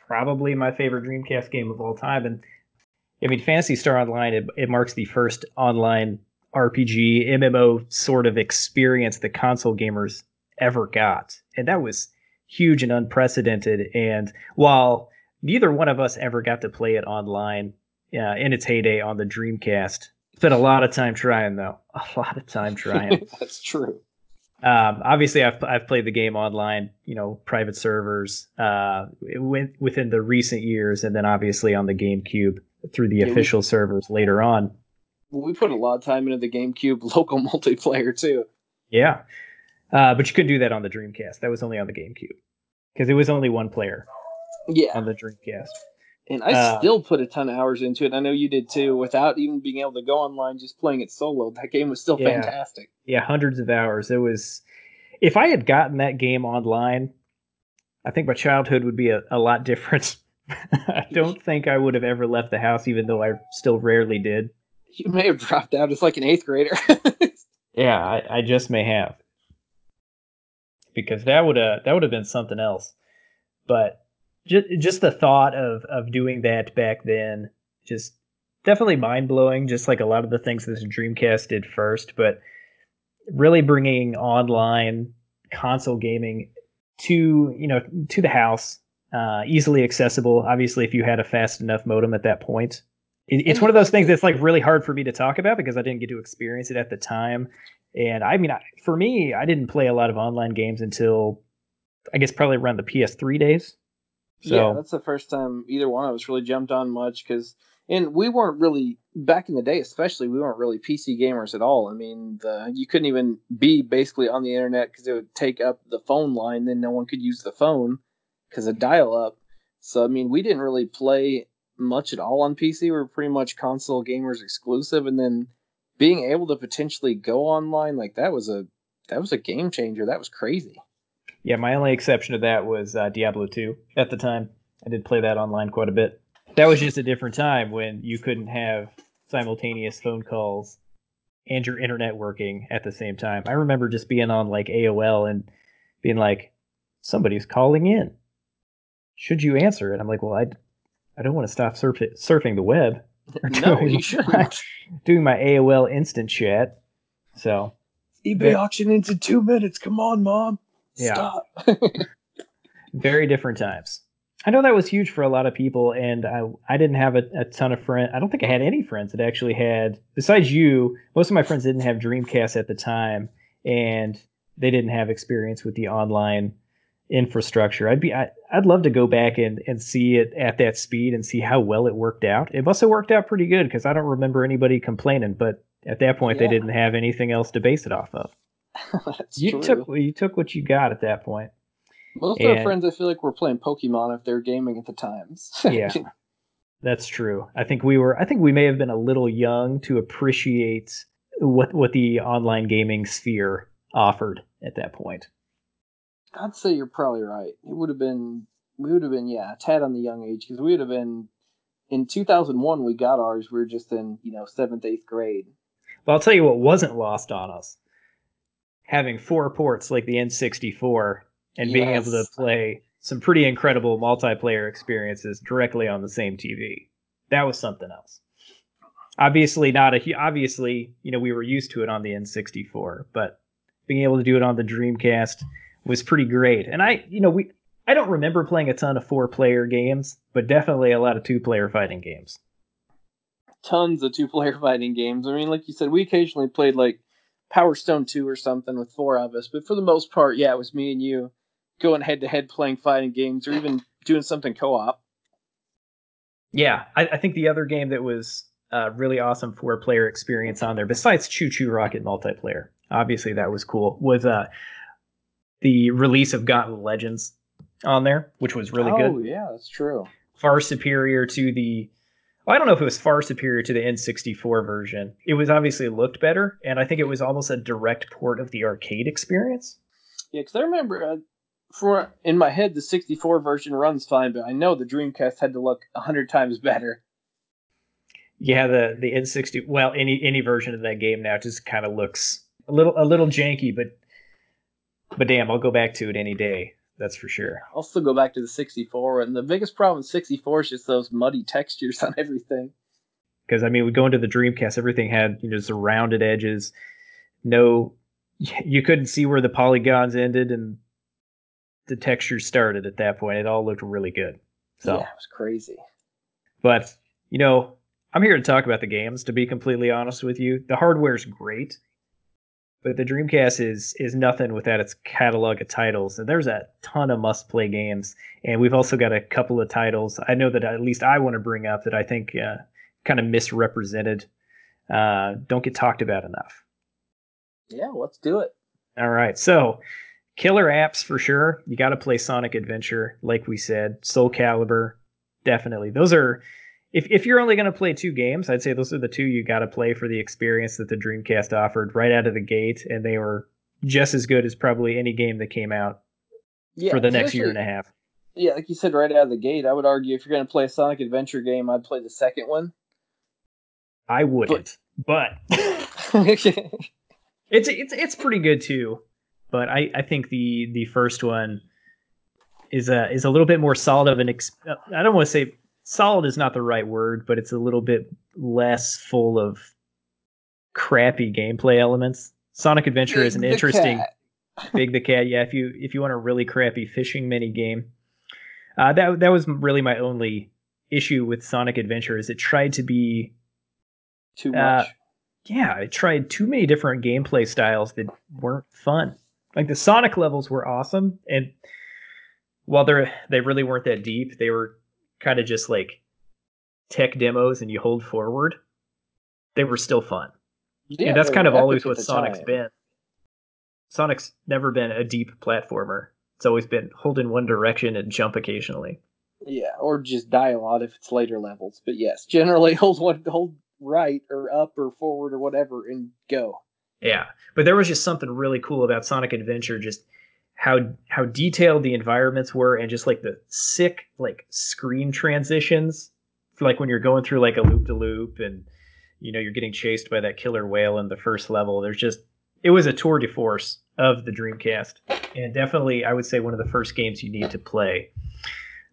Probably my favorite Dreamcast game of all time, and I mean, Phantasy Star Online, it, it marks the first online RPG MMO sort of experience that console gamers ever got. And that was huge and unprecedented. And while neither one of us ever got to play it online uh, in its heyday on the Dreamcast, spent a lot of time trying, though. A lot of time trying. That's true. Um, obviously, I've, I've played the game online, you know, private servers uh, within the recent years, and then obviously on the GameCube through the yeah, official we, servers later on. We put a lot of time into the GameCube local multiplayer too. Yeah, uh, but you couldn't do that on the Dreamcast. That was only on the GameCube because it was only one player. Yeah, on the Dreamcast. And I uh, still put a ton of hours into it. I know you did too, without even being able to go online, just playing it solo. That game was still yeah, fantastic. Yeah, hundreds of hours. It was. If I had gotten that game online, I think my childhood would be a, a lot different. I don't think I would have ever left the house, even though I still rarely did. You may have dropped out as like an eighth grader. yeah, I, I, just may have, because that would have that would have been something else. But just just the thought of of doing that back then, just definitely mind blowing. Just like a lot of the things this Dreamcast did first, but really bringing online console gaming to you know to the house uh, easily accessible. Obviously, if you had a fast enough modem at that point, it, it's one of those things that's like really hard for me to talk about because I didn't get to experience it at the time. And I mean, I, for me, I didn't play a lot of online games until I guess probably around the PS3 days. So, yeah, that's the first time either one of us really jumped on much because, and we weren't really back in the day, especially we weren't really PC gamers at all. I mean, the, you couldn't even be basically on the internet because it would take up the phone line, then no one could use the phone because of dial up. So I mean, we didn't really play much at all on PC. We're pretty much console gamers exclusive, and then being able to potentially go online like that was a that was a game changer. That was crazy. Yeah, my only exception to that was uh, Diablo 2 at the time. I did play that online quite a bit. That was just a different time when you couldn't have simultaneous phone calls and your internet working at the same time. I remember just being on like AOL and being like, somebody's calling in should you answer it? I'm like, well, I, I don't want to stop surf surfing the web. no, you shouldn't. doing my AOL instant chat. So eBay auction into two minutes. Come on, mom. Yeah. Stop. very different times. I know that was huge for a lot of people, and I I didn't have a, a ton of friends. I don't think I had any friends that actually had. Besides you, most of my friends didn't have Dreamcast at the time, and they didn't have experience with the online infrastructure. I'd be I, would love to go back and, and see it at that speed and see how well it worked out. It must have worked out pretty good because I don't remember anybody complaining. But at that point, yeah. they didn't have anything else to base it off of. you true. took you took what you got at that point. Most and, of our friends, I feel like, were playing Pokemon if they're gaming at the times. yeah, that's true. I think we were. I think we may have been a little young to appreciate what what the online gaming sphere offered at that point. I'd say you're probably right. It would have been we would have been yeah, a tad on the young age because we would have been in 2001 we got ours. We were just in you know seventh eighth grade. But I'll tell you what wasn't lost on us: having four ports like the N64 and yes. being able to play some pretty incredible multiplayer experiences directly on the same TV. That was something else. Obviously not a obviously, you know, we were used to it on the N64, but being able to do it on the Dreamcast was pretty great. And I, you know, we I don't remember playing a ton of four player games, but definitely a lot of two player fighting games. Tons of two player fighting games. I mean, like you said, we occasionally played like Power Stone 2 or something with four of us, but for the most part, yeah, it was me and you going head to head playing fighting games or even doing something co op. Yeah, I, I, think the other game that was uh, really awesome four player experience on there, besides ChuChu Rocket multiplayer, obviously that was cool, was uh, the release of Gauntlet Legends on there, which was really oh, good. Oh, yeah, that's true. Far superior to the. Well, I don't know if it was far superior to the N64 version. It was obviously looked better, and I think it was almost a direct port of the arcade experience. Yeah, because I remember uh, for in my head the 64 version runs fine, but I know the Dreamcast had to look hundred times better. Yeah, the the N60 well any any version of that game now just kind of looks a little a little janky, but but damn, I'll go back to it any day. That's for sure. I'll still go back to the 64, and the biggest problem with 64 is just those muddy textures on everything. Because I mean, we go into the Dreamcast, everything had you know just rounded edges, no, you couldn't see where the polygons ended, and the texture started at that point. It all looked really good. So yeah, it was crazy. But you know, I'm here to talk about the games. To be completely honest with you, the hardware's great, but the Dreamcast is is nothing without its catalog of titles. And there's a ton of must-play games, and we've also got a couple of titles. I know that at least I want to bring up that I think uh, kind of misrepresented, uh, don't get talked about enough. Yeah, let's do it. All right, so killer apps for sure. You got to play Sonic Adventure, like we said. Soul Calibur, definitely. Those are if if you're only going to play two games, I'd say those are the two you got to play for the experience that the Dreamcast offered right out of the gate, and they were just as good as probably any game that came out yeah, for the next year and a half. Yeah, like you said right out of the gate, I would argue if you're going to play a Sonic Adventure game, I'd play the second one. I wouldn't, but, but it's it's it's pretty good too but I, I think the the first one is a is a little bit more solid of an. Ex- I don't want to say solid is not the right word, but it's a little bit less full of crappy gameplay elements. Sonic Adventure Big is an interesting Big the Cat. Yeah, if you if you want a really crappy fishing mini game, uh, that that was really my only issue with Sonic Adventure is it tried to be too uh, much. Uh, yeah, it tried too many different gameplay styles that weren't fun. Like the Sonic levels were awesome, and while they're they really weren't that deep, they were kind of just like tech demos, and you hold forward. They were still fun, yeah, and that's kind of always what Sonic's time. been. Sonic's never been a deep platformer. It's always been hold in one direction and jump occasionally. Yeah, or just die a lot if it's later levels. But yes, generally hold one, hold right or up or forward or whatever and go. Yeah, but there was just something really cool about Sonic Adventure, just how how detailed the environments were, and just like the sick like screen transitions, like when you're going through like a loop to loop, and you know you're getting chased by that killer whale in the first level. There's just it was a tour de force of the Dreamcast, and definitely I would say one of the first games you need to play.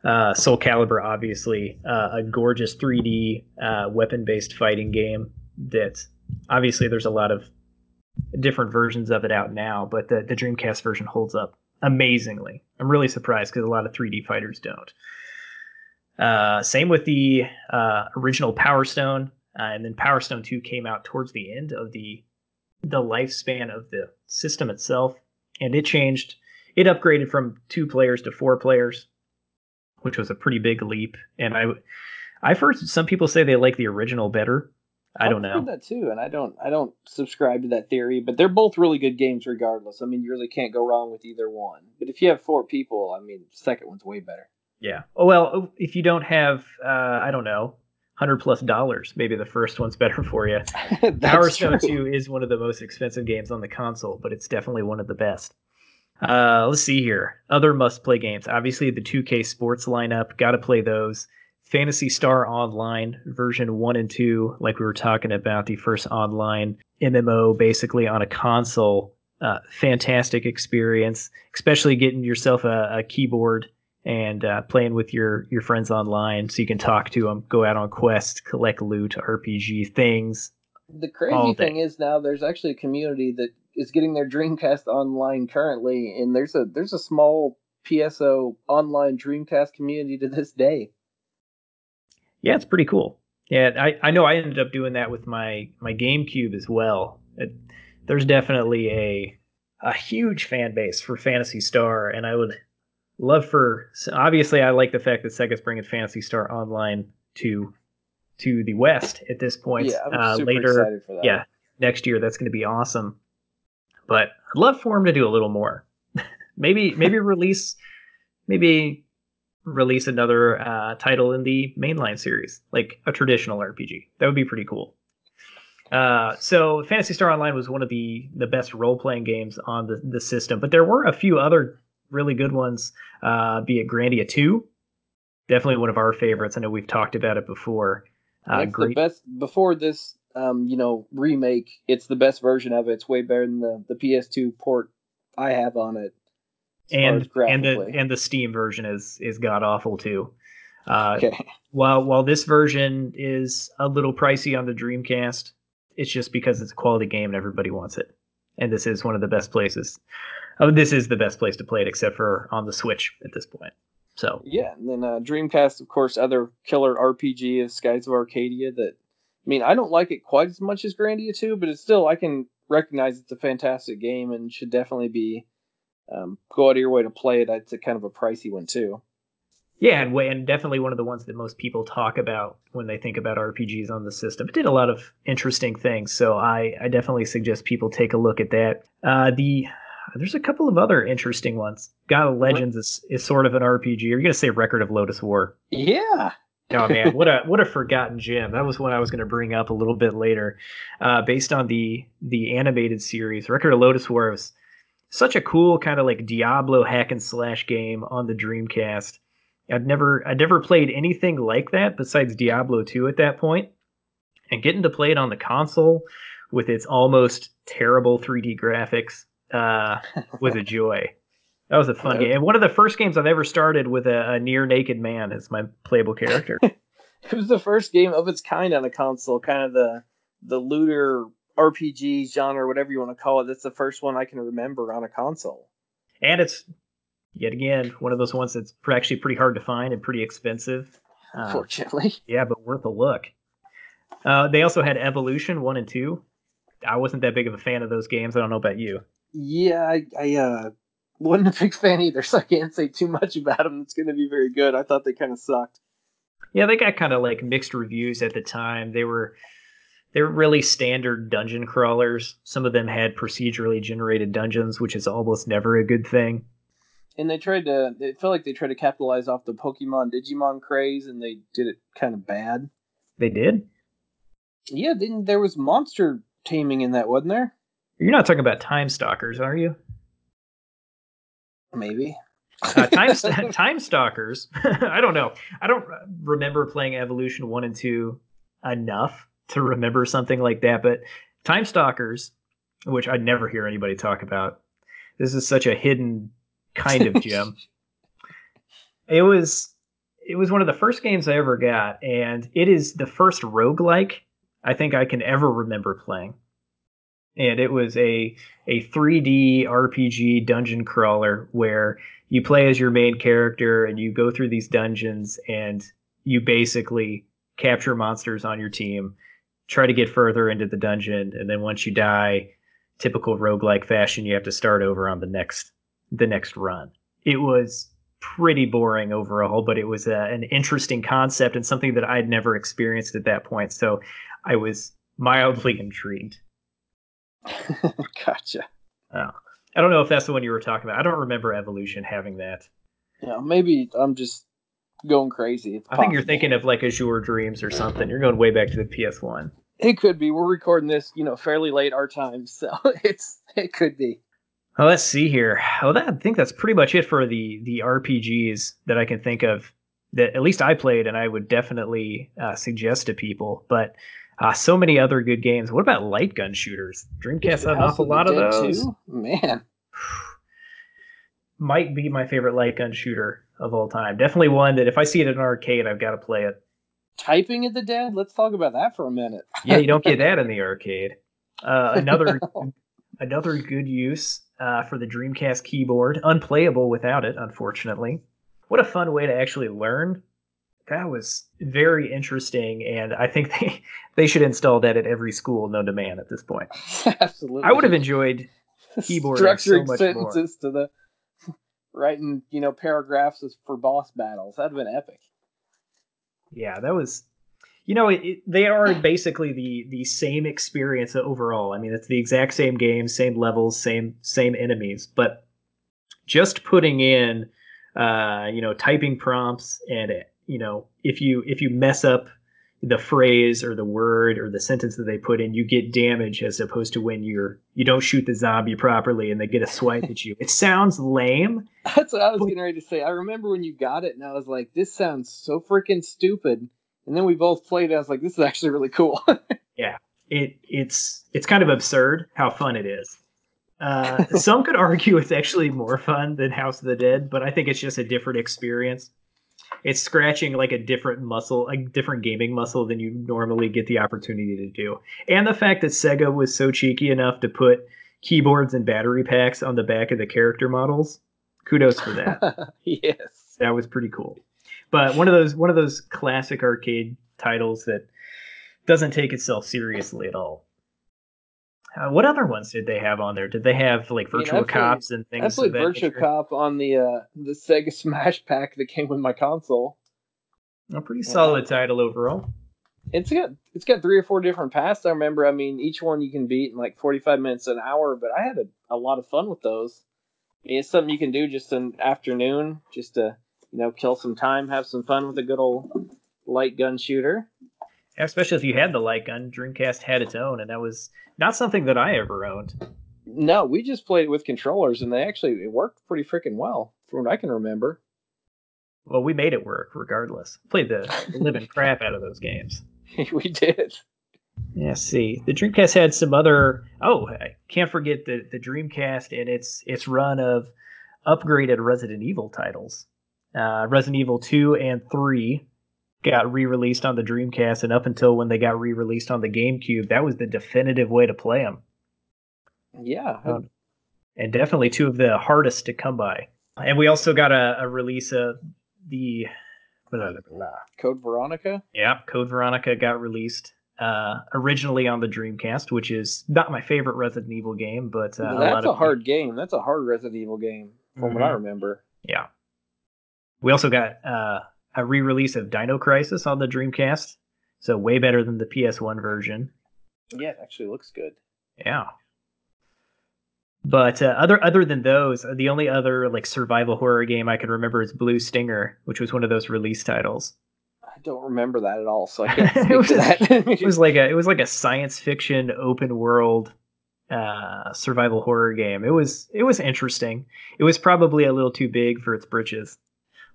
Uh, Soul Calibur, obviously, uh, a gorgeous 3D uh, weapon-based fighting game that obviously there's a lot of different versions of it out now, but the, the Dreamcast version holds up amazingly. I'm really surprised because a lot of 3D fighters don't. Uh, same with the uh, original Power Stone, uh, and then Power Stone 2 came out towards the end of the the lifespan of the system itself, and it changed. It upgraded from two players to four players, which was a pretty big leap. And I, I've heard some people say they like the original better, I don't know. that too, and I don't I don't subscribe to that theory. But they're both really good games, regardless. I mean, you really can't go wrong with either one. But if you have four people, I mean, the second one's way better. Yeah. Oh well, if you don't have, uh, I don't know, hundred plus dollars, maybe the first one's better for you. Power Stone Two is one of the most expensive games on the console, but it's definitely one of the best. Uh, let's see here. Other must-play games. Obviously, the 2K Sports lineup. Got to play those. Phantasy Star Online version 1 and 2, like we were talking about, the first online MMO basically on a console. Uh, fantastic experience, especially getting yourself a, a keyboard and uh, playing with your, your friends online so you can talk to them, go out on quests, collect loot, RPG things. The crazy thing is now there's actually a community that is getting their Dreamcast online currently, and there's a there's a small PSO online Dreamcast community to this day. Yeah, it's pretty cool. Yeah, I, I know I ended up doing that with my my GameCube as well. It, there's definitely a a huge fan base for Phantasy Star, and I would love for. Obviously, I like the fact that Sega's bringing Phantasy Star online to to the West at this point. Yeah, I'm uh, super later, excited for that. Yeah, next year that's going to be awesome. But I'd love for them to do a little more. maybe maybe release maybe release another uh, title in the mainline series, like a traditional RPG. That would be pretty cool. Uh, so Phantasy Star Online was one of the the best role playing games on the, the system, but there were a few other really good ones. Uh, be it Grandia Two, definitely one of our favorites. I know we've talked about it before. Uh, That's great. the best before this, um, you know, remake. It's the best version of it. It's way better than the the PS2 port I have on it. And and the and the Steam version is is god awful too. Uh, okay. While while this version is a little pricey on the Dreamcast, it's just because it's a quality game and everybody wants it. And this is one of the best places. Oh, this is the best place to play it, except for on the Switch at this point. So yeah, and then uh, Dreamcast, of course, other killer RPG is Skies of Arcadia. That I mean, I don't like it quite as much as Grandia 2, but it's still I can recognize it's a fantastic game and should definitely be um, go out of your way to play it. It's a kind of a pricey one too. Yeah, and, and definitely one of the ones that most people talk about when they think about RPGs on the system. It did a lot of interesting things, so I, I definitely suggest people take a look at that. Uh, the there's a couple of other interesting ones. God of Legends is, is sort of an RPG. Are you gonna say Record of Lodoss War? Yeah. oh man, what a what a forgotten gem. That was what I was going to bring up a little bit later. Uh, based on the the animated series, Record of Lodoss War was such a cool kind of like Diablo hack and slash game on the Dreamcast. I'd never I'd never played anything like that besides Diablo 2 at that point. And getting to play it on the console with its almost terrible 3D graphics uh, was a joy. That was a fun game. And one of the first games I've ever started with a, a near naked man as my playable character. it was the first game of its kind on a console, kind of the the looter RPG genre, whatever you want to call it. That's the first one I can remember on a console. And it's yet again one of those ones that's actually pretty hard to find and pretty expensive. Unfortunately, uh, yeah, but worth a look. Uh, they also had Evolution one and two. I wasn't that big of a fan of those games. I don't know about you. Yeah, I, I uh, wasn't a big fan either, so I can't say too much about them. It's going to be very good. I thought they kind of sucked. Yeah, they got kind of like mixed reviews at the time. They were they were really standard dungeon crawlers. Some of them had procedurally generated dungeons, which is almost never a good thing. And they tried to it felt like they tried to capitalize off the pokemon digimon craze and they did it kind of bad. They did? Yeah then there was monster taming in that wasn't there? You're not talking about time stalkers are you? Maybe. Uh, time, time stalkers? I don't know. I don't remember playing evolution 1 and 2 enough to remember something like that but time stalkers which i never hear anybody talk about this is such a hidden kind of gem. it was it was one of the first games I ever got, and it is the first roguelike I think I can ever remember playing. And it was a a 3D RPG dungeon crawler where you play as your main character and you go through these dungeons and you basically capture monsters on your team, try to get further into the dungeon, and then once you die, typical roguelike fashion, you have to start over on the next the next run. It was pretty boring overall, but it was a, an interesting concept and something that I'd never experienced at that point. So I was mildly intrigued. gotcha. Oh. I don't know if that's the one you were talking about. I don't remember Evolution having that. Yeah, maybe I'm just going crazy. I think you're thinking of like Azure Dreams or something. You're going way back to the PS1. It could be. We're recording this, you know, fairly late our time, so it's it could be. Well, let's see here. Well, that, I think that's pretty much it for the the RPGs that I can think of that at least I played, and I would definitely uh, suggest to people. But uh, so many other good games. What about light gun shooters? Dreamcast had an awful lot of those. Too? Man, might be my favorite light gun shooter of all time. Definitely one that if I see it in an arcade, I've got to play it. Typing of the Dead. Let's talk about that for a minute. yeah, you don't get that in the arcade. Uh, another another good use uh, for the Dreamcast keyboard. Unplayable without it, unfortunately. What a fun way to actually learn. That was very interesting, and I think they they should install that at every school known to man at this point. Absolutely. I would have enjoyed keyboard so structuring sentences more. to the writing, you know, paragraphs for boss battles. That'd have been epic. Yeah, that was. You know, it, it, they are basically the the same experience overall. I mean, it's the exact same game, same levels, same same enemies, but just putting in, uh, you know, typing prompts and you know, if you if you mess up the phrase or the word or the sentence that they put in, you get damage as opposed to when you're you don't shoot the zombie properly and they get a swipe at you. It sounds lame. That's what I was getting ready to say. I remember when you got it, and I was like, "This sounds so freaking stupid." And then we both played. it. I was like, "This is actually really cool." Yeah, it it's it's kind of absurd how fun it is. Uh, some could argue it's actually more fun than House of the Dead, but I think it's just a different experience. It's scratching like a different muscle, a different gaming muscle than you normally get the opportunity to do. And the fact that Sega was so cheeky enough to put keyboards and battery packs on the back of the character models, kudos for that. yes. that was pretty cool. But one of those one of those classic arcade titles that doesn't take itself seriously at all. Uh, what other ones did they have on there? Did they have like mean, I virtual played- cops and things? I played nature? Cop on the uh, the Sega Smash Pack that came with my console. A pretty Yeah. solid title overall. It's got it's got three or four different paths. I remember. I mean, each one you can beat in like forty five minutes an hour. But I had a, a lot of fun with those. I mean, it's something you can do just an afternoon, just to you know kill some time, have some fun with a good old light gun shooter. Especially if you had the light gun, Dreamcast had its own, and that was not something that I ever owned. No, we just played it with controllers, and they actually it worked pretty freaking well, from what I can remember. Well, we made it work regardless. Played the living crap out of those games. we did. Yeah, see, the Dreamcast had some other. Oh, I can't forget the the Dreamcast and its its run of upgraded Resident Evil titles. Uh, Resident Evil two and three got re-released on the Dreamcast, and up until when they got re-released on the GameCube, that was the definitive way to play them, Yeah, Oh. and definitely two of the hardest to come by. And we also got a, a release of the. Blah, blah, blah. Code Veronica. Yeah, Code Veronica got released uh, originally on the Dreamcast, which is not my favorite Resident Evil game, but uh, a lot That's a of hard game. That's a hard Resident Evil game, from what I Mhm. remember. Yeah. We also got uh, a re-release of Dino Crisis on the Dreamcast, so way better than the PS1 version. Yeah, it actually looks good. Yeah. But uh, other other than those, the only other like survival horror game I can remember is Blue Stinger, which was one of those release titles. I don't remember that at all, so I can't It was- to that. it was like a it was like a science fiction open world uh survival horror game it was it was interesting it was probably a little too big for its britches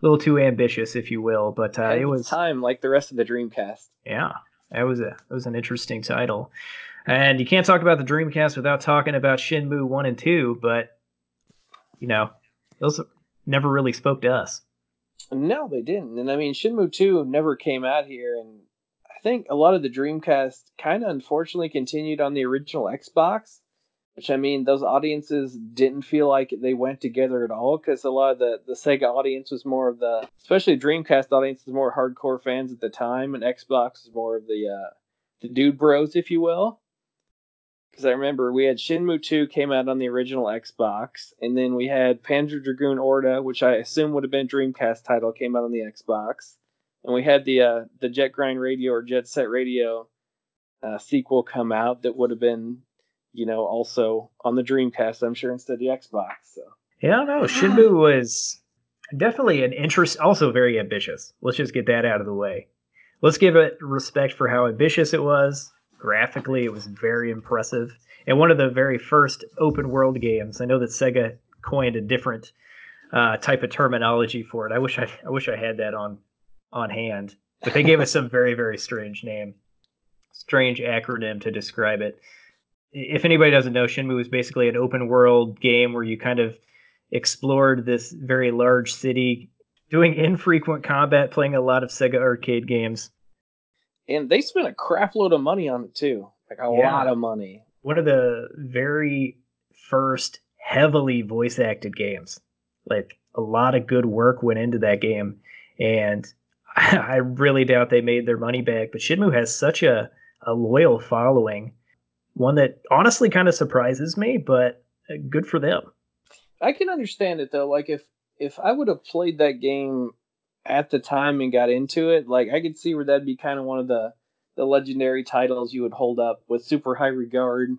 little too ambitious if you will but uh, it was time like the rest of the Dreamcast. yeah that was a it was an interesting title and you can't talk about the dreamcast without talking about Shenmue 1 and 2 but you know those never really spoke to us No, they didn't. And I mean, Shenmue 2 never came out here, and I think a lot of the Dreamcast kind of unfortunately continued on the original Xbox, which I mean, those audiences didn't feel like they went together at all because a lot of the, the Sega audience was more of the, especially Dreamcast audience was more hardcore fans at the time, and Xbox was more of the, uh, the dude bros, if you will. Because I remember we had Shenmue 2 came out on the original Xbox, and then we had Panzer Dragoon Orta, which I assume would have been Dreamcast title, came out on the Xbox, and we had the uh, the Jet Grind Radio or Jet Set Radio uh, sequel come out that would have been, you know, also on the Dreamcast, I'm sure, instead of the Xbox. So Yeah, no, Shenmue was definitely an interest, also very ambitious. Let's just get that out of the way. Let's give it respect for how ambitious it was. Graphically, it was very impressive. And one of the very first open world games. I know that Sega coined a different uh, type of terminology for it. I wish I, I wish I had that on on hand. But they gave us some very very strange name, strange acronym to describe it. If anybody doesn't know, Shenmue was basically an open world game where you kind of explored this very large city, doing infrequent combat, playing a lot of Sega arcade games. and they spent a crap load of money on it too, like a Yeah. lot of money. One of the very first heavily voice acted games. Like a lot of good work went into that game, and I really doubt they made their money back. But Shenmue has such a, a loyal following, one that honestly kind of surprises me, but uh, good for them. I can understand it though. Like if if I would have played that game at the time and got into it, like I could see where that'd be kind of one of the the legendary titles you would hold up with super high regard.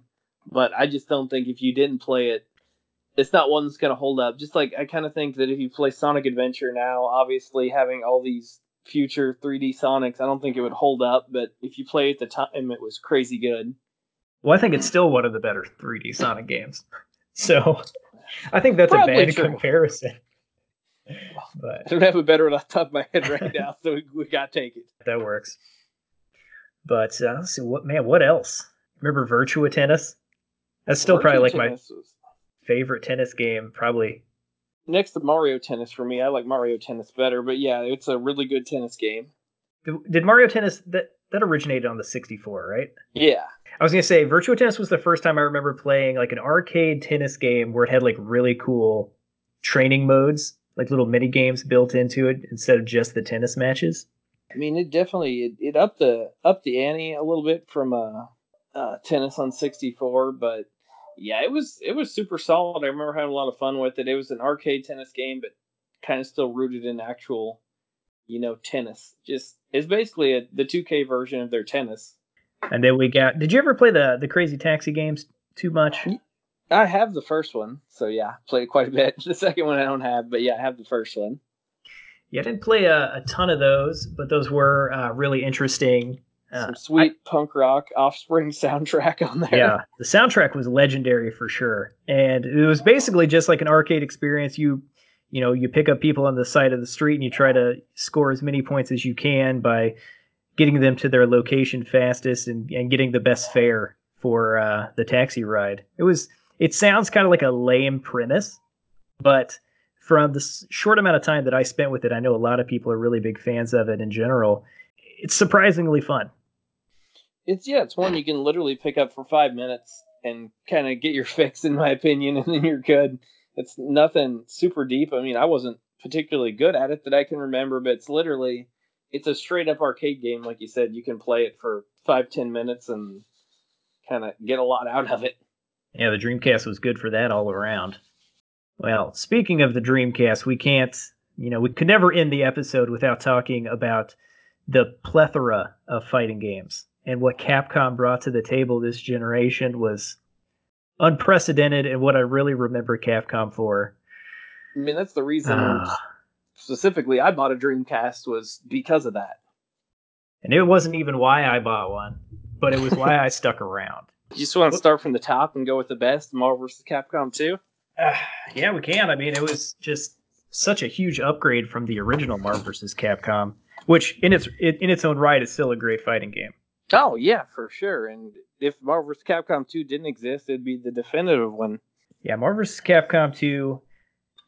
But I just don't think if you didn't play it, it's not one that's gonna hold up. Just like I kind of think that if you play Sonic Adventure now, obviously having all these future 3D Sonics, I don't think it would hold up. But if you play at the time, it was crazy good. Well, I think it's still one of the better 3D Sonic games. So I think that's Probably a bad true. comparison. But I don't have a better one off the top of my head right now, so we, we got to take it. That works. But uh, let's see what man, what else? Remember Virtua Tennis? That's still Virtua probably like my favorite tennis game. Probably next to Mario Tennis for me. I like Mario Tennis better, but yeah, it's a really good tennis game. Did Mario Tennis that that originated on the 64, right? Yeah. I was gonna say Virtua Tennis was the first time I remember playing like an arcade tennis game where it had like really cool training modes, like little mini games built into it instead of just the tennis matches. I mean, it definitely it, it upped the up the ante a little bit from uh, uh, tennis on 64, but yeah, it was it was super solid. I remember having a lot of fun with it. It was an arcade tennis game, but kind of still rooted in actual, you know, tennis. Just it's basically a, the 2K version of their tennis. And then we got. Did you ever play the the Crazy Taxi games too much? I have the first one, so yeah, played quite a bit. The second one I don't have, but yeah, I have the first one. Yeah, I didn't play a, a ton of those, but those were uh, really interesting. Uh, Some sweet I, punk rock offspring soundtrack on there. Yeah, the soundtrack was legendary for sure, and it was basically just like an arcade experience. You, you know, you pick up people on the side of the street and you try to score as many points as you can by getting them to their location fastest and, and getting the best fare for uh, the taxi ride. It was it sounds kind of like a lame premise, but from the short amount of time that I spent with it, I know a lot of people are really big fans of it in general. It's surprisingly fun. It's yeah, it's one you can literally pick up for five minutes and kind of get your fix, in my opinion, and then you're good. It's nothing super deep. I mean, I wasn't particularly good at it that I can remember, but it's literally it's a straight up arcade game, like you said. You can play it for five ten minutes and kind of get a lot out of it. Yeah, the Dreamcast was good for that all around. Well, speaking of the Dreamcast, we can't, you know, we could never end the episode without talking about the plethora of fighting games. And what Capcom brought to the table this generation was unprecedented and what I really remember Capcom for. I mean, that's the reason uh, specifically I bought a Dreamcast was because of that. And it wasn't even why I bought one, but it was why I stuck around. You just want to start from the top and go with the best, Marvel vs. Capcom 2? Uh, yeah, we can. I mean, it was just such a huge upgrade from the original Marvel vs. Capcom, which in its in its own right is still a great fighting game. Oh yeah, for sure. And if Marvel vs. Capcom 2 didn't exist, it'd be the definitive one. Yeah, Marvel vs. Capcom 2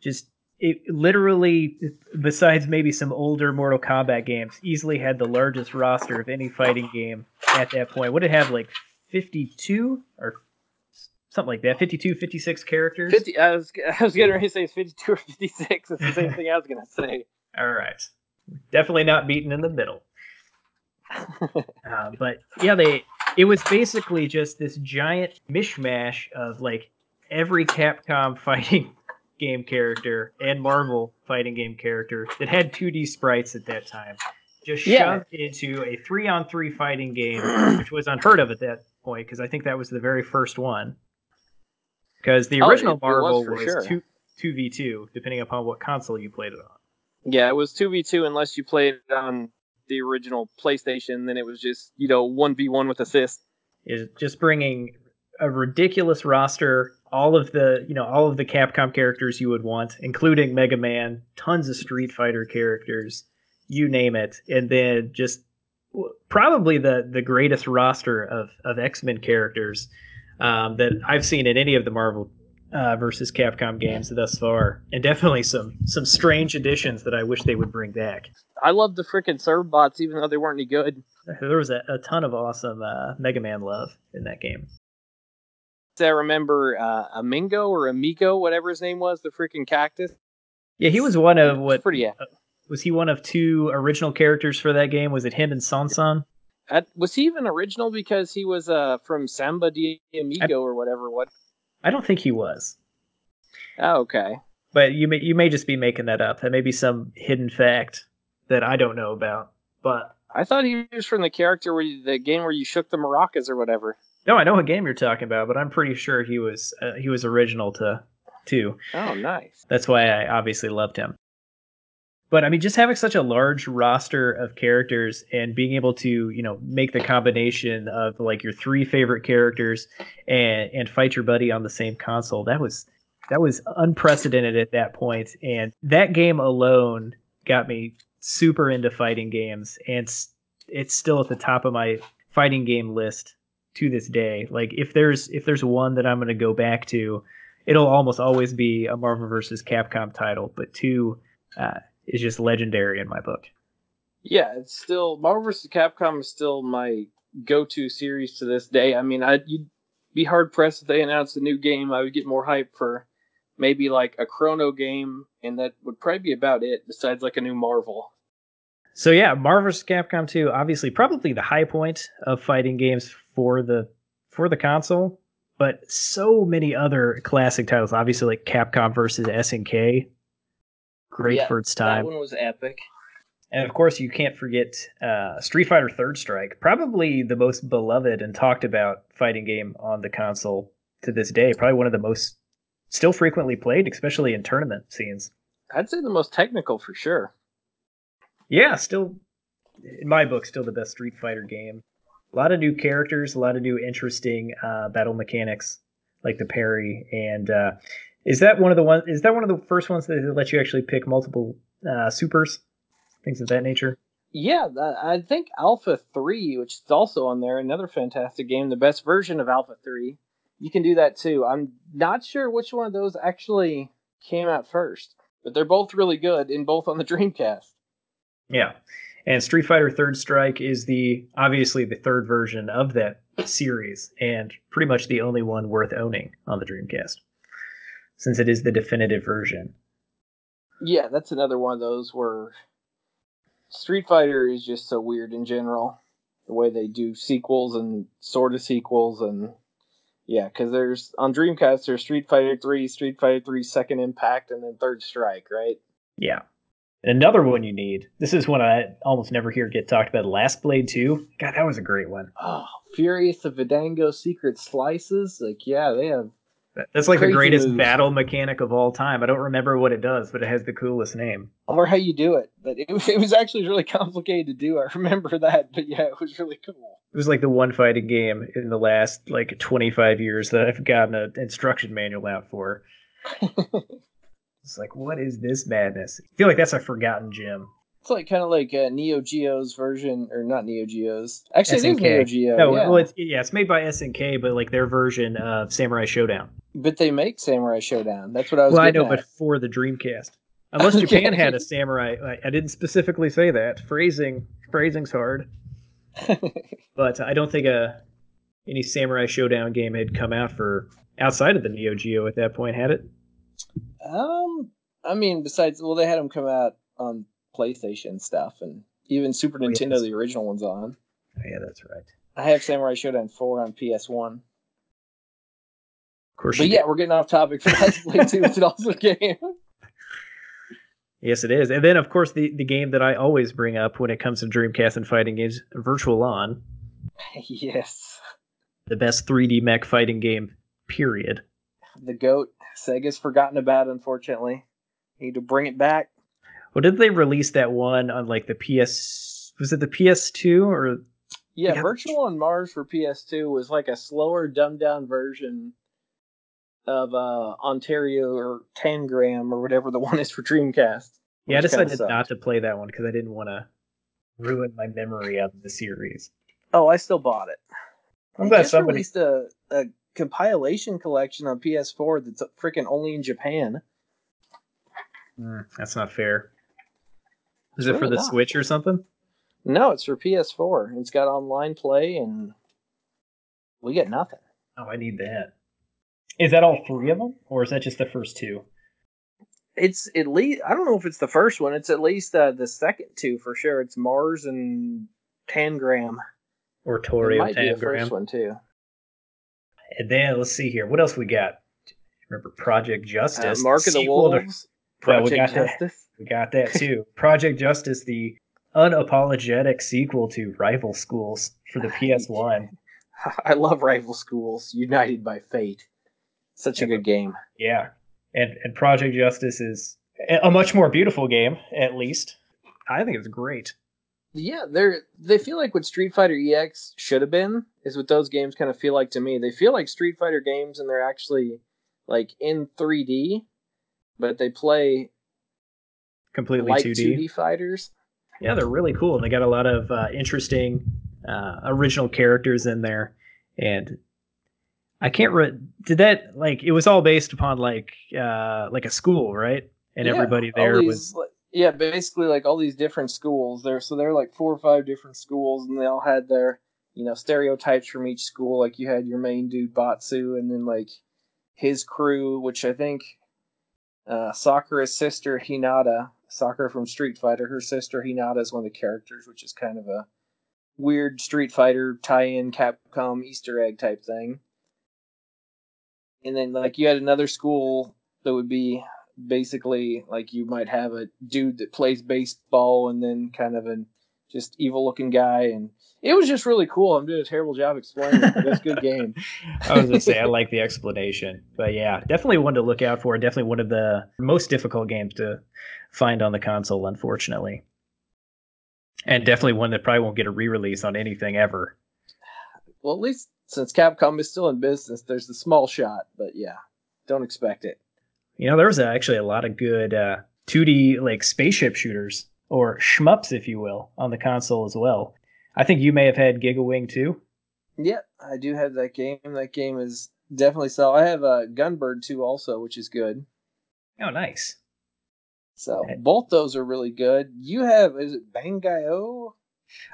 just it literally besides maybe some older Mortal Kombat games, easily had the largest roster of any fighting game at that point. Would it have like 52 or something like that 52 56 characters 50 i was, I was getting ready to say it's 52 or 56 it's the same thing i was going to say all right definitely not beaten in the middle uh, but yeah they it was basically just this giant mishmash of like every capcom fighting game character and marvel fighting game character that had 2d sprites at that time just yeah. shoved into a three on three fighting game which was unheard of at that point because i think that was the very first one because the oh, original oh, it, Marvel it was, was sure. two two v two, depending upon what console you played it on. Yeah, it was two v two unless you played it on the original PlayStation. Then it was just you know one v one with assist. Is just bringing a ridiculous roster, all of the you know all of the Capcom characters you would want, including Mega Man, tons of Street Fighter characters, you name it, and then just probably the the greatest roster of of X Men characters um, that I've seen in any of the Marvel uh, versus Capcom games thus far, and definitely some some strange additions that I wish they would bring back. I love the freaking Servbots, even though they weren't any good. There was a, a ton of awesome uh, Mega Man love in that game. I remember uh, Amingo or Amigo, whatever his name was, the freaking cactus. Yeah, he was one of what? Pretty. Uh, was he one of two original characters for that game? Was it him and SonSon? Uh, was he even original because he was uh, from Samba de Amigo I, or whatever? What? I don't think he was. Oh, okay. But you may you may just be making that up. That may be some hidden fact that I don't know about. But I thought he was from the character where you, the game where you shook the maracas or whatever. No, I know what game you're talking about, but I'm pretty sure he was uh, he was original to too. Oh, nice. That's why I obviously loved him. But I mean, just having such a large roster of characters and being able to, you know, make the combination of like your three favorite characters and and fight your buddy on the same console, that was that was unprecedented at that point. And that game alone got me super into fighting games, and it's still at the top of my fighting game list to this day. Like if there's if there's one that I'm going to go back to, it'll almost always be a Marvel vs. Capcom title, but two uh, is just legendary in my book. Yeah, it's still Marvel vs. Capcom is still my go-to series to this day. I mean, I you'd be hard pressed if they announced a new game. I would get more hype for maybe like a Chrono game, and that would probably be about it. Besides like a new Marvel. So yeah, Marvel vs. Capcom 2, obviously probably the high point of fighting games for the for the console, but so many other classic titles. Obviously, like Capcom versus SNK, great yeah, for its time. That one was epic. And of course, you can't forget uh, Street Fighter Third Strike, probably the most beloved and talked about fighting game on the console to this day. Probably one of the most still frequently played, especially in tournament scenes. I'd say the most technical for sure. Yeah, still in my book, still the best Street Fighter game. A lot of new characters, a lot of new interesting uh, battle mechanics, like the parry. And uh, is that one of the one? Is that one of the first ones that let you actually pick multiple uh, supers, things of that nature? Yeah, I think Alpha Three, which is also on there, another fantastic game, the best version of Alpha Three. You can do that too. I'm not sure which one of those actually came out first, but they're both really good and both on the Dreamcast. Yeah. And Street Fighter Third Strike is the obviously the third version of that series and pretty much the only one worth owning on the Dreamcast since it is the definitive version. Yeah, that's another one of those where Street Fighter is just so weird in general. The way they do sequels and sort of sequels and yeah, because there's on Dreamcast there's Street Fighter Three, Street Fighter Three Second Impact, and then Third Strike, right? Yeah. Another one you need. This is one I almost never hear get talked about. Last Blade 2. God, that was a great one. Oh, Furious of Fandango Secret Slices. Like, yeah, they have. That's like the greatest moves. battle mechanic of all time. I don't remember what it does, but it has the coolest name. Or how you do it. But it, it was actually really complicated to do. I remember that. But yeah, it was really cool. It was like the one fighting game in the last like 25 years that I've gotten an instruction manual out for. It's like, what is this madness? I feel like that's a forgotten gem. It's like kind of like uh, Neo Geo's version, or not Neo Geo's. Actually, SNK. it is Neo Geo. No, yeah. well, it's yeah, it's made by SNK, but like their version of Samurai Shodown. But they make Samurai Shodown. That's what I was. Well, I know, at. but for the Dreamcast, unless Japan had a Samurai, I, I didn't specifically say that. Phrasing, phrasing's hard. but I don't think a uh, any Samurai Shodown game had come out for outside of the Neo Geo at that point, had it? Um, I mean, besides, well, they had them come out on PlayStation stuff, and even Super oh, Nintendo, yes. the original one's on. Oh, yeah, that's right. I have Samurai Shodown four on PS One. Of course, but yeah, did. we're getting off topic for that play too. It's an awesome game. Yes, it is. And then, of course, the, the game that I always bring up when it comes to Dreamcast and fighting games, Virtual On. yes. The best 3D mech fighting game, period. The GOAT. Sega's forgotten about, unfortunately. Need to bring it back. Well, did they release that one on like the PS? Was it the PS2 or? Yeah, Virtual On Marz for PS2 was like a slower, dumbed down version of uh, Oratorio Tangram or whatever the one is for Dreamcast. Yeah, I decided not to play that one because I didn't want to ruin my memory of the series. Oh, I still bought it. I'm glad somebody released a, a compilation collection on PS4 that's freaking only in Japan. Mm, that's not fair. Is it for the not. Switch or something? No, it's for PS4. It's got online play, and we get nothing. Oh, I need that. Is that all three of them, or is that just the first two? It's at least I don't know if it's the first one. It's at least uh, the second two for sure. It's Marz and Tangram. Or Torium might be the first one too. And then let's see here. What else we got? Remember Project Uh, Justice? Mark of the sequel to- Wolves. Well, we Project got that. Justice. We got that too. Project Justice, the unapologetic sequel to Rival Schools for the PS1. I love Rival Schools, United by Fate. Such a good game. Yeah, and and Project Justice is a much more beautiful game, at least. I think it's great. Yeah, they're they feel like what Street Fighter EX should have been is what those games kind of feel like to me. They feel like Street Fighter games and they're actually like in 3D, but they play Completely like 2D. 2D fighters. Yeah, they're really cool, and they got a lot of uh, interesting uh, original characters in there. And I can't re- did that like it was all based upon like uh, like a school, right? And Yeah, everybody there these, was yeah, basically like all these different schools there. So there are like four or five different schools, and they all had their you know stereotypes from each school. Like you had your main dude Batsu, and then like his crew, which I think uh, Sakura's sister Hinata, Sakura from Street Fighter, her sister Hinata is one of the characters, which is kind of a weird Street Fighter tie-in Capcom Easter egg type thing. And then like you had another school that would be basically like you might have a dude that plays baseball and then kind of a just evil looking guy and it was just really cool. I'm doing a terrible job explaining it, but it's a good game. I was gonna say I like the explanation, but yeah, definitely one to look out for. Definitely one of the most difficult games to find on the console, unfortunately, and definitely one that probably won't get a re-release on anything ever. Well, at least since Capcom is still in business, there's the small shot, but yeah, don't expect it. You know, there was actually a lot of good uh, 2D like spaceship shooters or shmups, if you will, on the console as well. I think you may have had Giga Wing too. Yeah, I do have that game. That game is definitely so. I have a uh, Gunbird 2 also, which is good. Oh, nice. So both those are really good. You have is it Bangai-O?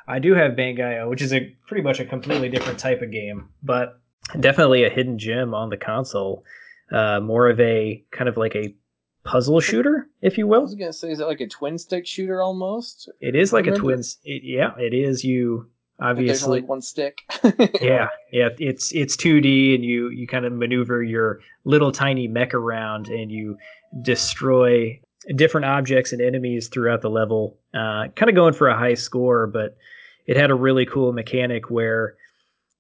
I do have Bangai-O, which is a pretty much a completely different type of game, but definitely a hidden gem on the console. Uh, more of a kind of like a puzzle shooter, if you will. I was gonna say, is it like a twin stick shooter almost? It is like a twin. It, yeah, it is. You But there's only obviously. one stick. Yeah, yeah. It's it's 2D, and you you kind of maneuver your little tiny mech around, and you destroy different objects and enemies throughout the level. Uh, kind of going for a high score, but it had a really cool mechanic where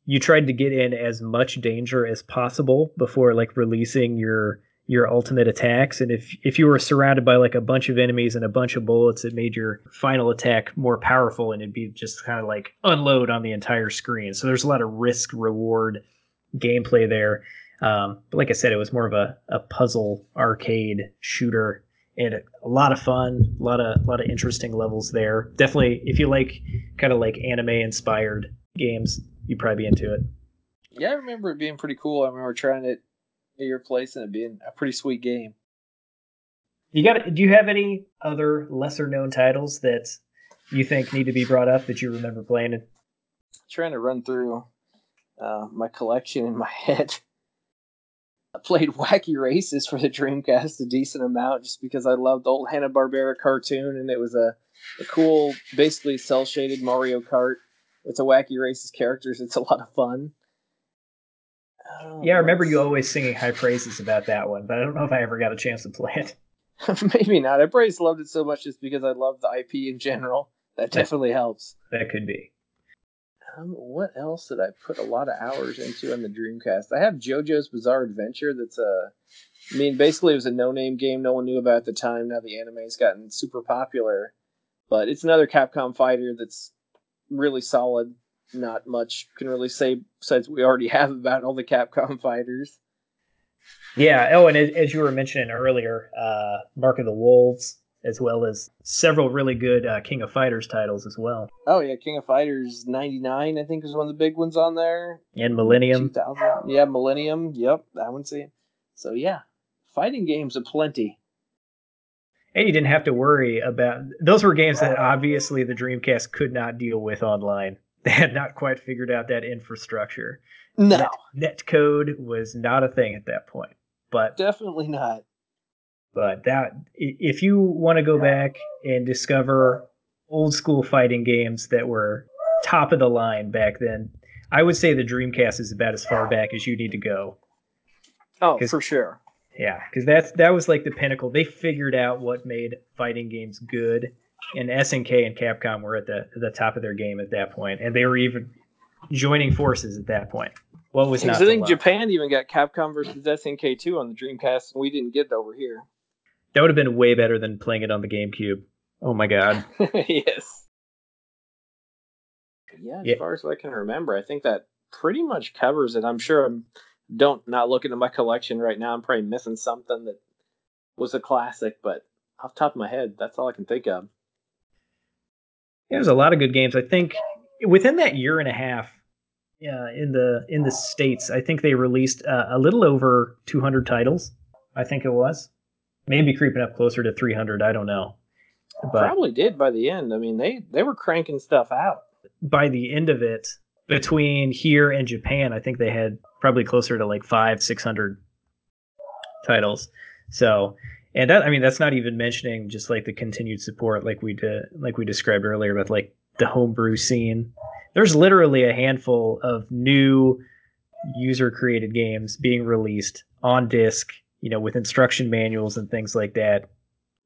you tried to get in as much danger as possible before like releasing your your ultimate attacks and if if you were surrounded by like a bunch of enemies and a bunch of bullets it made your final attack more powerful and it'd be just kind of like unload on the entire screen so there's a lot of risk reward gameplay there um, but like i said it was more of a, a puzzle arcade shooter and a lot of fun a lot of a lot of interesting levels there definitely if you like kind of like anime inspired games you'd probably be into it yeah, I remember it being pretty cool. I remember trying it at your place and it being a pretty sweet game. You got? Do you have any other lesser known titles that you think need to be brought up that you remember playing? trying to run through uh, my collection in my head. I played Wacky Races for the Dreamcast a decent amount just because I loved the old Hanna Barbera cartoon and it was a, a cool, basically cel shaded Mario Kart. with the Wacky Races characters. It's a lot of fun. Oh, Yeah, I remember um, you always singing high praises about that one, but I don't know if I ever got a chance to play it. Maybe not. I probably just loved it so much just because I love the IP in general. That definitely helps. That could be. Um, what else did I put a lot of hours into on the Dreamcast? I have JoJo's Bizarre Adventure. That's a, I mean, basically it was a no-name game no one knew about at the time. Now the anime's gotten super popular, but it's another Capcom fighter that's really solid. Not much can really say besides we already have about all the Capcom fighters. Yeah. Oh, and as, as you were mentioning earlier, uh, Mark of the Wolves, as well as several really good uh, King of Fighters titles as well, Oh yeah, King of Fighters '99 I think was one of the big ones on there. and Millennium. 2000. Yeah, Millennium. Yep, that one's it. So yeah, fighting games aplenty. And you didn't have to worry about those were games that obviously the Dreamcast could not deal with online. They had not quite figured out that infrastructure. No, net, net code was not a thing at that point. But definitely not. But that if you want to go back and discover old school fighting games that were top of the line back then, I would say the Dreamcast is about as far back as you need to go. Oh, for sure. Yeah, because that's that was like the pinnacle. They figured out what made fighting games good, and SNK and Capcom were at the the top of their game at that point, and they were even joining forces at that point. What was not? I think Japan even got Capcom versus SNK two on the Dreamcast, and we didn't get it over here. That would have been way better than playing it on the GameCube. Oh my god. yes. Yeah, as yeah. far as I can remember, I think that pretty much covers it. I'm sure I'm don't not looking at my collection right now. I'm probably missing something that was a classic, but off top of my head, that's all I can think of. Yeah, there's a lot of good games. I think within that year and a half, uh, in the in the states, I think they released uh, a little over 200 titles. I think it was maybe creeping up closer to 300. I don't know. But Probably did by the end. I mean, they they were cranking stuff out. By the end of it, between here and Japan, I think they had probably closer to like five, six hundred titles. So, and that I mean, that's not even mentioning just like the continued support, like we did, like we described earlier, with like the homebrew scene. There's literally a handful of new user created games being released on disc, you know, with instruction manuals and things like that.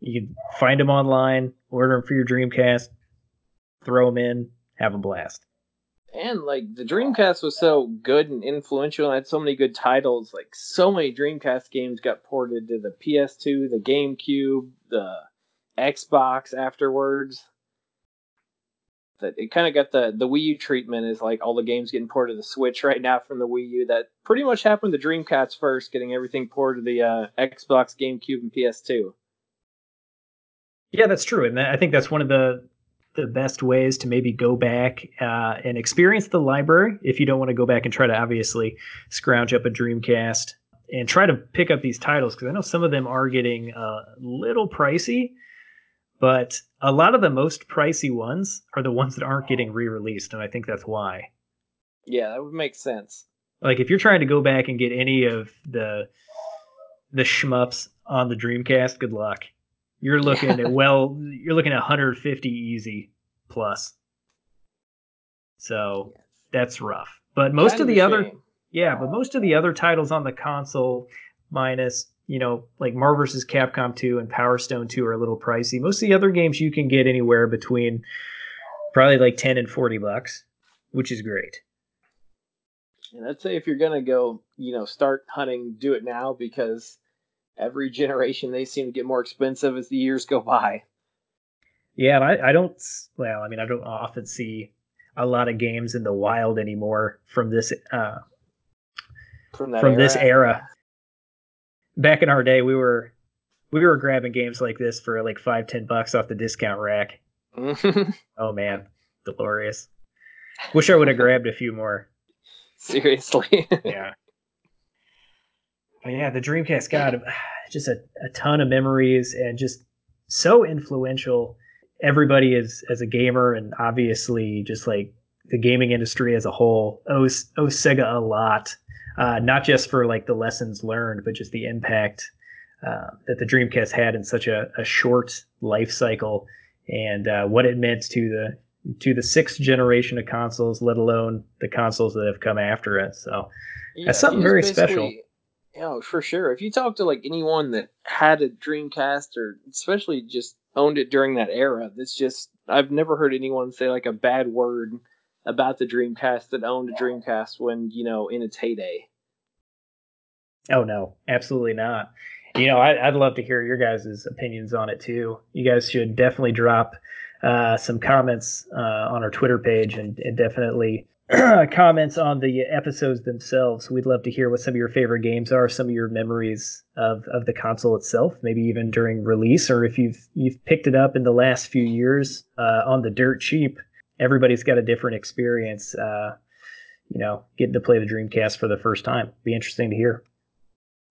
You can find them online, order them for your Dreamcast, throw them in, have a blast and like the Dreamcast was so good and influential and had so many good titles. Like so many Dreamcast games got ported to the PS2, the GameCube, the Xbox afterwards. That it kind of got the the Wii U treatment is like all the games getting ported to the Switch right now from the Wii U. That pretty much happened to Dreamcast first, getting everything ported to the uh, Xbox, GameCube, and PS2. Yeah, that's true, and I think that's one of the the best ways to maybe go back uh, and experience the library if you don't want to go back and try to obviously scrounge up a Dreamcast and try to pick up these titles because I know some of them are getting a little pricey, but a lot of the most pricey ones are the ones that aren't getting re-released, and I think that's why. Yeah, that would make sense. Like if you're trying to go back and get any of the the shmups on the Dreamcast, good luck you're looking at well, you're looking at 150 easy plus. So yes. that's rough. But most of the other, shame. yeah, but most of the other titles on the console, minus you know like Marvel vs. Capcom 2 and Power Stone 2 are a little pricey. Most of the other games you can get anywhere between probably like 10 and 40 bucks, which is great. And I'd say if you're gonna go, you know, start hunting, do it now because every generation they seem to get more expensive as the years go by. Yeah, I, I don't. Well, I mean, I don't often see a lot of games in the wild anymore from this uh, from, from era. this era. Back in our day, we were we were grabbing games like this for like five ten bucks off the discount rack. oh man, glorious! Wish I would have grabbed a few more. Seriously. yeah. But yeah, the Dreamcast got just a, a ton of memories and just so influential. Everybody is as a gamer and obviously just like the gaming industry as a whole owes, owes Sega a lot, uh, not just for like the lessons learned, but just the impact uh, that the Dreamcast had in such a, a short life cycle and uh, what it meant to the to the sixth generation of consoles, let alone the consoles that have come after it. So yeah, that's something very special. Oh, for sure. If you talk to like anyone that had a Dreamcast or especially just owned it during that era, that's just I've never heard anyone say like a bad word about the Dreamcast that owned a Dreamcast when, you know, in its heyday. Oh no, absolutely not. You know, I, would love to hear your guys' opinions on it too. You guys should definitely drop uh, some comments uh, on our Twitter page and, and definitely comments on the episodes themselves. We'd love to hear what some of your favorite games are, some of your memories of, of the console itself, maybe even during release, or if you've you've picked it up in the last few years uh, on the dirt cheap. Everybody's got a different experience. Uh, you know, getting to play the Dreamcast for the first time. Be interesting to hear.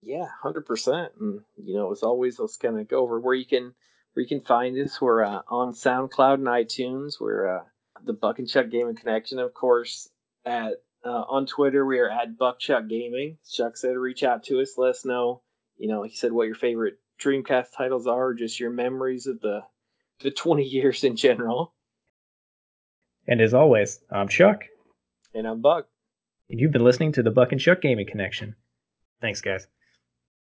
Yeah, hundred percent. And you know, as always, let's kind of go over where you can where you can find us. We're uh, on SoundCloud and iTunes. We're uh, the Buck and Chuck Gaming Connection, of course, at Uh, on Twitter, we are at Buck Chuck Gaming. Chuck said, reach out to us, let us know, you know, he said what your favorite Dreamcast titles are, just your memories of the the 20 years in general. And as always, I'm Chuck. And I'm Buck. And you've been listening to the Buck and Chuck Gaming Connection. Thanks, guys.